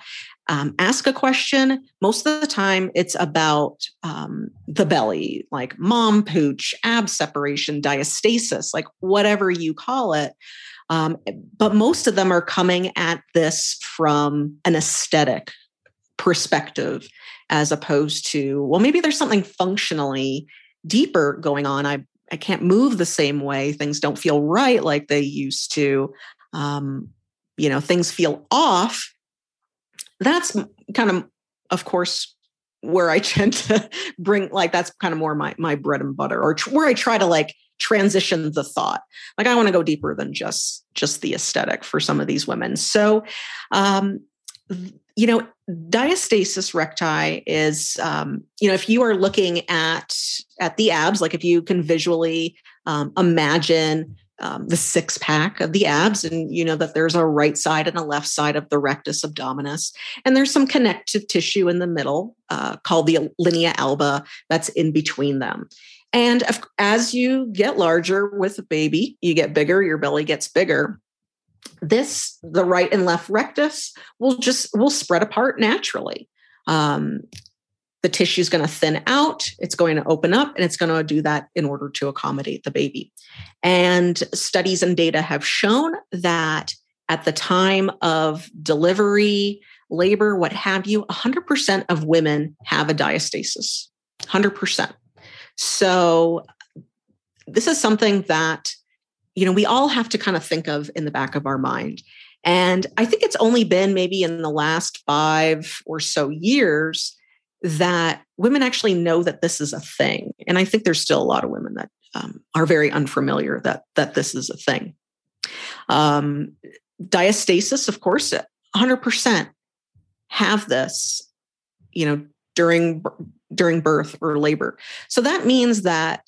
um, ask a question. Most of the time, it's about um, the belly, like mom pooch, ab separation, diastasis, like whatever you call it. Um, but most of them are coming at this from an aesthetic perspective as opposed to, well, maybe there's something functionally deeper going on. I, I can't move the same way. Things don't feel right like they used to. Um, you know, things feel off. That's kind of, of course, where I tend to bring like that's kind of more my my bread and butter, or tr- where I try to like transition the thought. Like i want to go deeper than just just the aesthetic for some of these women. So um you know diastasis recti is um you know if you are looking at at the abs like if you can visually um, imagine um, the six pack of the abs and you know that there's a right side and a left side of the rectus abdominis and there's some connective tissue in the middle uh, called the linea alba that's in between them and as you get larger with a baby, you get bigger, your belly gets bigger. This, the right and left rectus, will just will spread apart naturally. Um, the tissue is going to thin out, it's going to open up, and it's going to do that in order to accommodate the baby. And studies and data have shown that at the time of delivery, labor, what have you, 100% of women have a diastasis. 100%. So this is something that you know we all have to kind of think of in the back of our mind. And I think it's only been maybe in the last 5 or so years that women actually know that this is a thing. And I think there's still a lot of women that um, are very unfamiliar that that this is a thing. Um, diastasis, of course, 100% have this, you know, during during birth or labor. So that means that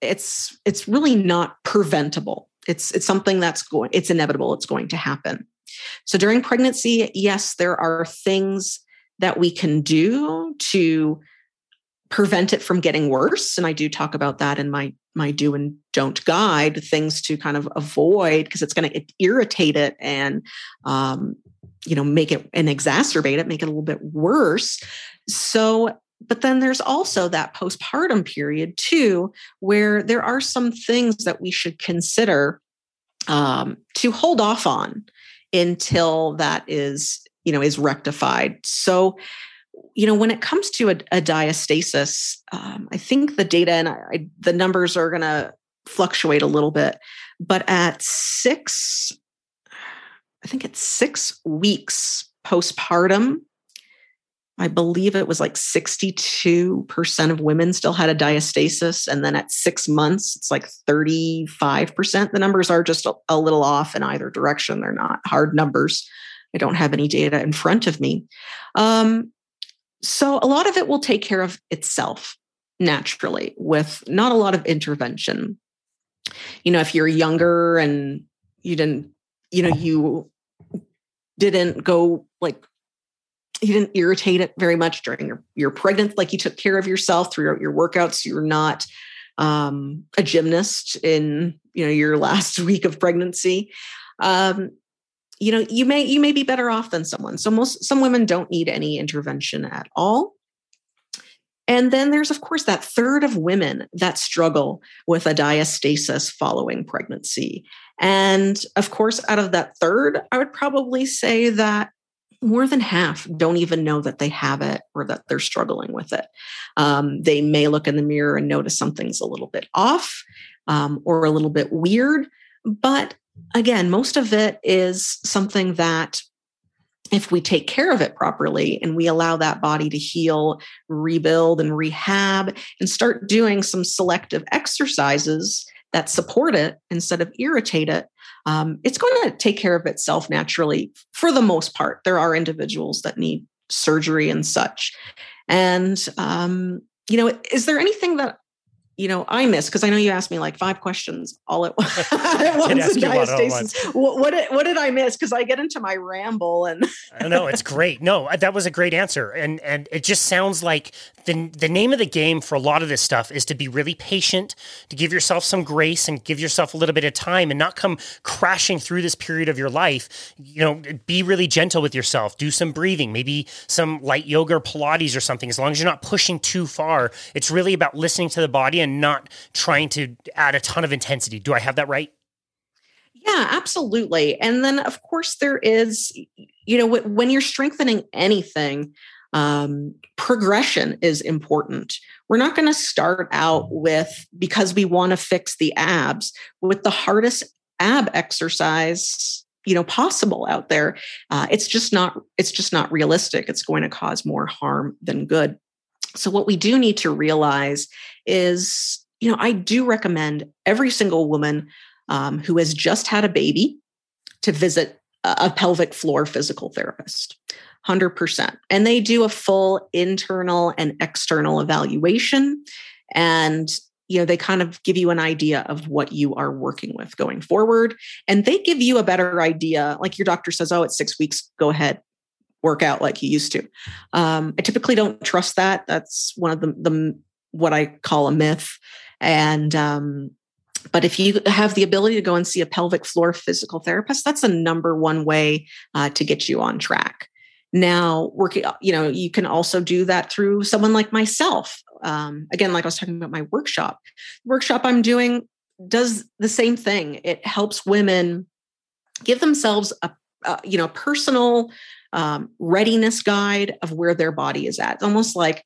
it's it's really not preventable. It's it's something that's going it's inevitable, it's going to happen. So during pregnancy, yes, there are things that we can do to prevent it from getting worse and I do talk about that in my my do and don't guide things to kind of avoid because it's going to irritate it and um, you know make it and exacerbate it make it a little bit worse so but then there's also that postpartum period too, where there are some things that we should consider um, to hold off on until that is, you know, is rectified. So, you know, when it comes to a, a diastasis, um, I think the data and I, the numbers are going to fluctuate a little bit, but at six, I think it's six weeks postpartum, I believe it was like 62% of women still had a diastasis. And then at six months, it's like 35%. The numbers are just a, little off in either direction. They're not hard numbers. I don't have any data in front of me. Um, so a lot of it will take care of itself naturally with not a lot of intervention. You know, if you're younger and you didn't, you know, you didn't go like you didn't irritate it very much during your, your pregnant like you took care of yourself throughout your workouts. You're not um, a gymnast in you know your last week of pregnancy. Um, you know you may you may be better off than someone. So most some women don't need any intervention at all. And then there's of course that third of women that struggle with a diastasis following pregnancy. And of course out of that third i would probably say that more than half don't even know that they have it or that they're struggling with it. Um, they may look in the mirror and notice something's a little bit off um, or a little bit weird. But again, most of it is something that if we take care of it properly and we allow that body to heal, rebuild, and rehab, and start doing some selective exercises that support it instead of irritate it, um, it's going to take care of itself naturally for the most part. There are individuals that need surgery and such. And, um, you know, is there anything that you know, I miss because I know you asked me like five questions all at, once. diastasis. What, what, did, what did I miss? Because I get into my ramble and I know it's great. No, uh, that was a great answer, and and it just sounds like the the name of the game for a lot of this stuff is to be really patient, to give yourself some grace and give yourself a little bit of time, and not come crashing through this period of your life. You know, be really gentle with yourself. Do some breathing, maybe some light yoga or Pilates or something. As long as you're not pushing too far, it's really about listening to the body and not trying to add a ton of intensity. Do I have that right? Yeah, absolutely. And then, of course, there is, you know, when you're strengthening anything, um, progression is important. We're not going to start out with, because we want to fix the abs, with the hardest ab exercise you know possible out there uh, it's just not it's just not realistic it's going to cause more harm than good so what we do need to realize is you know i do recommend every single woman um, who has just had a baby to visit a pelvic floor physical therapist 100%. And they do a full internal and external evaluation. And you know they kind of give you an idea of what you are working with going forward and they give you a better idea like your doctor says oh it's six weeks go ahead work out like you used to. Um, i typically don't trust that. That's one of the, the what i call a myth. And um, but if you have the ability to go and see a pelvic floor physical therapist that's the number one way uh, to get you on track. Now working you know you can also do that through someone like myself. Um, again like i was talking about my workshop. Workshop i'm doing does the same thing. It helps women give themselves a, a you know personal um, readiness guide of where their body is at. It's almost like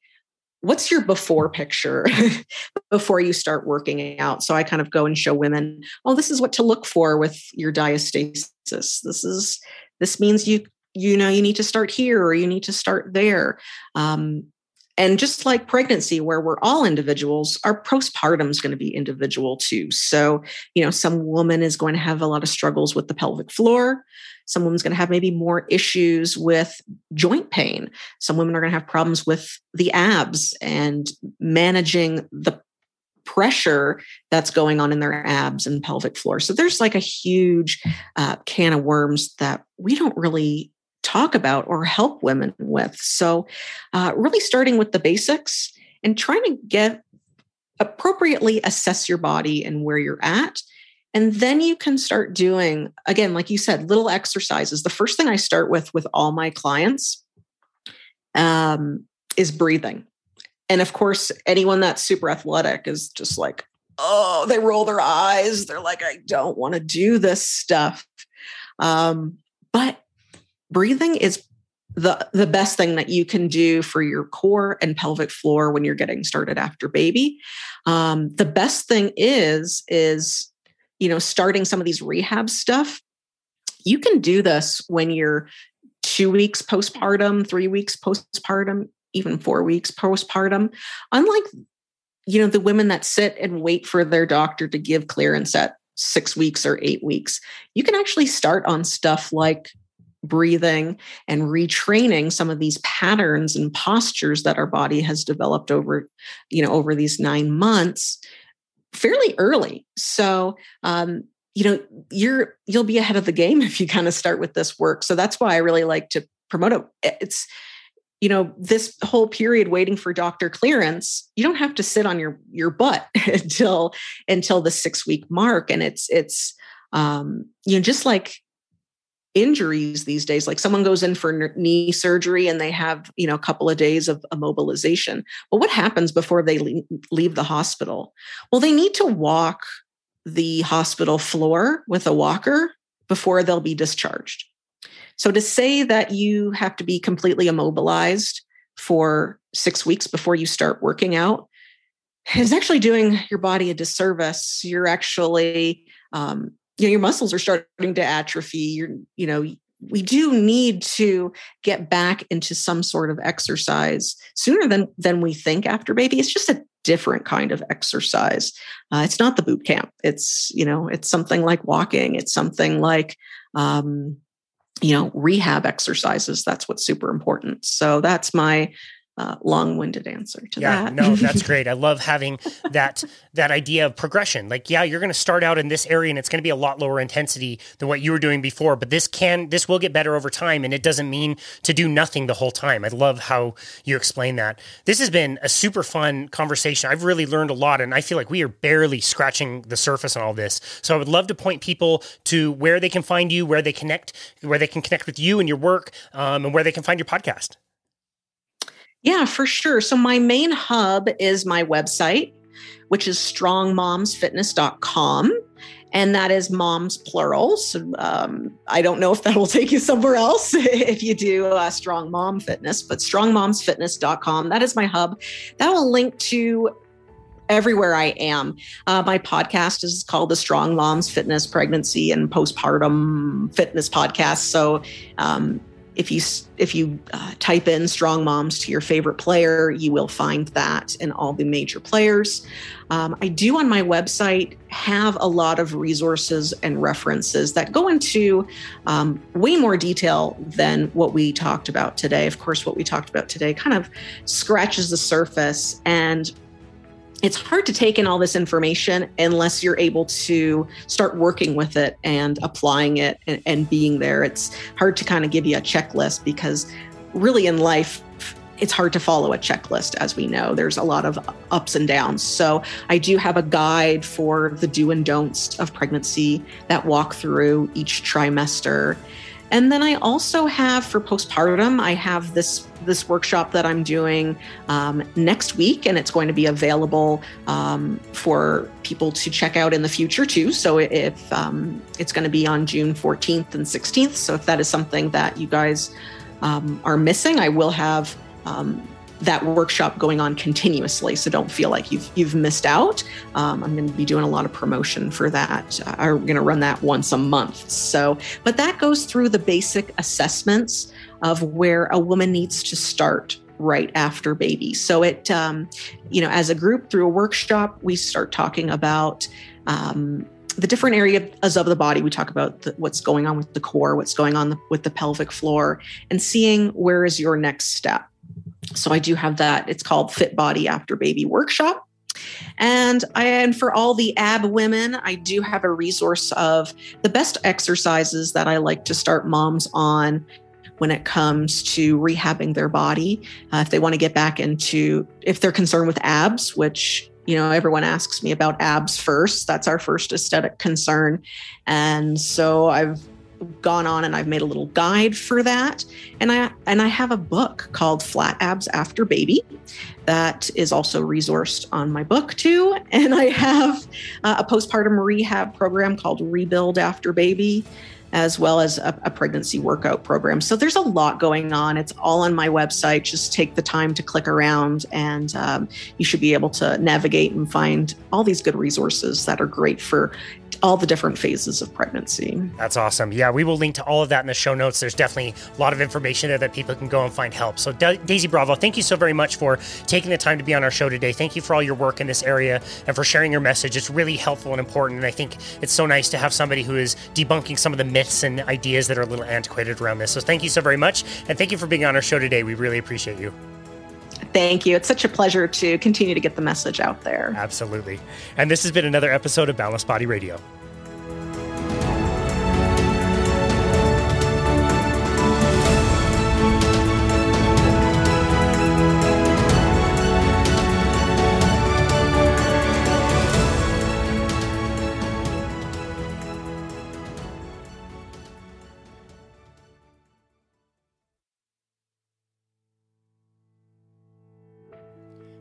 what's your before picture before you start working out? So i kind of go and show women oh this is what to look for with your diastasis. This is this means you you know you need to start here or you need to start there. Um, and just like pregnancy where we're all individuals our postpartum is going to be individual too. So you know some woman is going to have a lot of struggles with the pelvic floor. Some woman's going to have maybe more issues with joint pain. Some women are going to have problems with the abs and managing the pressure that's going on in their abs and pelvic floor. So there's like a huge uh, can of worms that we don't really talk about or help women with. So, uh, really starting with the basics and trying to get appropriately assess your body and where you're at. And then you can start doing, again, like you said, little exercises. The first thing I start with with all my clients um, is breathing. And of course, anyone that's super athletic is just like, oh, they roll their eyes. They're like, I don't want to do this stuff. Um, but breathing is the the best thing that you can do for your core and pelvic floor when you're getting started after baby. Um, the best thing is is you know starting some of these rehab stuff. You can do this when you're two weeks postpartum three weeks postpartum even four weeks postpartum. Unlike you know the women that sit and wait for their doctor to give clearance at six weeks or eight weeks you can actually start on stuff like breathing and retraining some of these patterns and postures that our body has developed over you know over these nine months fairly early. So um, you know you're you'll be ahead of the game if you kind of start with this work. So that's why i really like to promote it. It's you know this whole period waiting for doctor clearance you don't have to sit on your your butt until until the six week mark. And it's it's um you know just like injuries these days like someone goes in for knee surgery and they have you know a couple of days of immobilization. But what happens before they leave the hospital? Well they need to walk the hospital floor with a walker before they'll be discharged. So to say that you have to be completely immobilized for six weeks before you start working out is actually doing your body a disservice. You're actually um, you know your muscles are starting to atrophy you're you know we do need to get back into some sort of exercise sooner than than we think after baby. It's just a different kind of exercise. Uh, it's not the boot camp. It's you know it's something like walking. It's something like um, you know rehab exercises. That's what's super important. So that's my uh, long-winded answer to that. yeah, that. no, that's great. I love having that that idea of progression. Like, yeah, you're going to start out in this area, and it's going to be a lot lower intensity than what you were doing before. But this can this will get better over time, and it doesn't mean to do nothing the whole time. I love how you explain that. This has been a super fun conversation. I've really learned a lot, and I feel like we are barely scratching the surface on all this. So I would love to point people to where they can find you, where they connect, where they can connect with you and your work, um, and where they can find your podcast. Yeah, for sure. So my main hub is my website, which is strongmomsfitness.com. And that is moms plural. So um, I don't know if that will take you somewhere else if you do uh, Strong Mom Fitness, but strongmomsfitness.com. That is my hub. That will link to everywhere I am. Uh, my podcast is called the Strong Moms Fitness Pregnancy and Postpartum Fitness Podcast. So um, if you if you uh, type in strong moms to your favorite player you will find that in all the major players. Um, i do on my website have a lot of resources and references that go into um, way more detail than what we talked about today. Of course what we talked about today kind of scratches the surface and it's hard to take in all this information unless you're able to start working with it and applying it and, and, being there. It's hard to kind of give you a checklist because really in life, it's hard to follow a checklist, as we know. There's a lot of ups and downs. So, I do have a guide for the do and don'ts of pregnancy that walk through each trimester. And then I also have for postpartum, I have this this workshop that I'm doing um, next week, and it's going to be available um, for people to check out in the future too. So if um, it's going to be on June 14th and 16th, so if that is something that you guys um, are missing, I will have um, that workshop going on continuously. So don't feel like you've you've missed out. Um, I'm going to be doing a lot of promotion for that. Uh, I'm going to run that once a month. So, but that goes through the basic assessments of where a woman needs to start right after baby. So it, um, you know, as a group through a workshop, we start talking about. Um, the different areas of the body we talk about the, what's going on with the core what's going on the, with the pelvic floor and seeing where is your next step so I do have that. It's called Fit Body After Baby Workshop. And I, and for all the ab women, I do have a resource of the best exercises that I like to start moms on when it comes to rehabbing their body. Uh, if they want to get back into, if they're concerned with abs, which you know everyone asks me about abs first that's our first aesthetic concern and so i've gone on and I've made a little guide for that. And I and I have a book called Flat Abs After Baby that is also resourced on my book too. And I have uh, a postpartum rehab program called Rebuild After Baby as well as a, a, pregnancy workout program. So there's a lot going on. It's all on my website. Just take the time to click around, and um, you should be able to navigate and find all these good resources that are great for all the different phases of pregnancy. That's awesome. Yeah, we will link to all of that in the show notes. There's definitely a lot of information there that people can go and find help. So, Daisy Bravo, thank you so very much for taking the time to be on our show today. Thank you for all your work in this area and for sharing your message. It's really helpful and important. And I think it's so nice to have somebody who is debunking some of the myths and ideas that are a little antiquated around this. So, thank you so very much. And thank you for being on our show today. We really appreciate you. Thank you. It's such a pleasure to continue to get the message out there. Absolutely. And this has been another episode of Boundless Body Radio.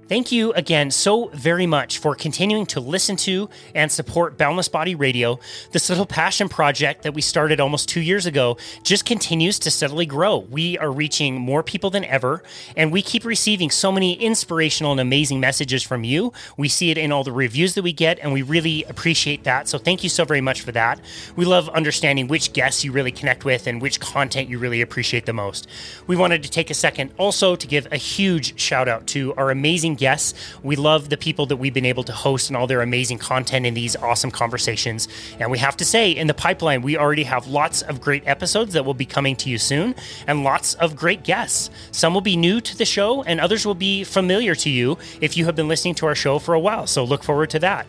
Thank you again so very much for continuing to listen to and support Boundless Body Radio. This little passion project that we started almost two years ago just continues to steadily grow. We are reaching more people than ever, and we keep receiving so many inspirational and amazing messages from you. We see it in all the reviews that we get, and we really appreciate that. So thank you so very much for that. We love understanding which guests you really connect with and which content you really appreciate the most. We wanted to take a second also to give a huge shout out to our amazing amazing guests. We love the people that we've been able to host and all their amazing content in these awesome conversations. And we have to say, in the pipeline, we already have lots of great episodes that will be coming to you soon and lots of great guests. Some will be new to the show, and others will be familiar to you if you have been listening to our show for a while. So look forward to that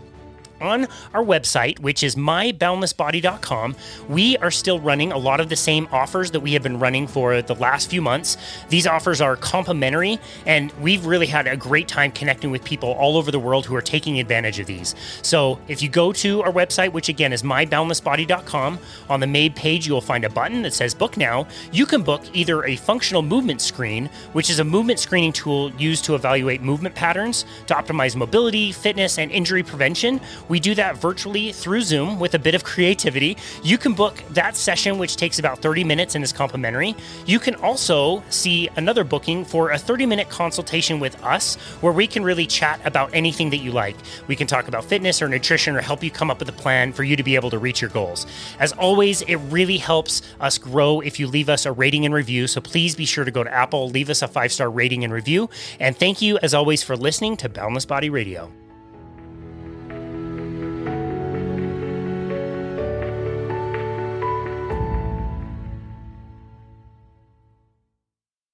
on our website, which is myboundlessbody.com, we are still running a lot of the same offers that we have been running for the last few months. These offers are complimentary, and we've really had a great time connecting with people all over the world who are taking advantage of these. So if you go to our website, which again is myboundlessbody.com, on the main page, you will find a button that says Book Now. You can book either a functional movement screen, which is a movement screening tool used to evaluate movement patterns to optimize mobility, fitness, and injury prevention we do that virtually through Zoom with a bit of creativity. You can book that session, which takes about 30 minutes and is complimentary. You can also see another booking for a 30 minute consultation with us where we can really chat about anything that you like. We can talk about fitness or nutrition or help you come up with a plan for you to be able to reach your goals. As always, it really helps us grow if you leave us a rating and review. So please be sure to go to Apple, leave us a five star rating and review. And thank you, as always, for listening to Boundless Body Radio.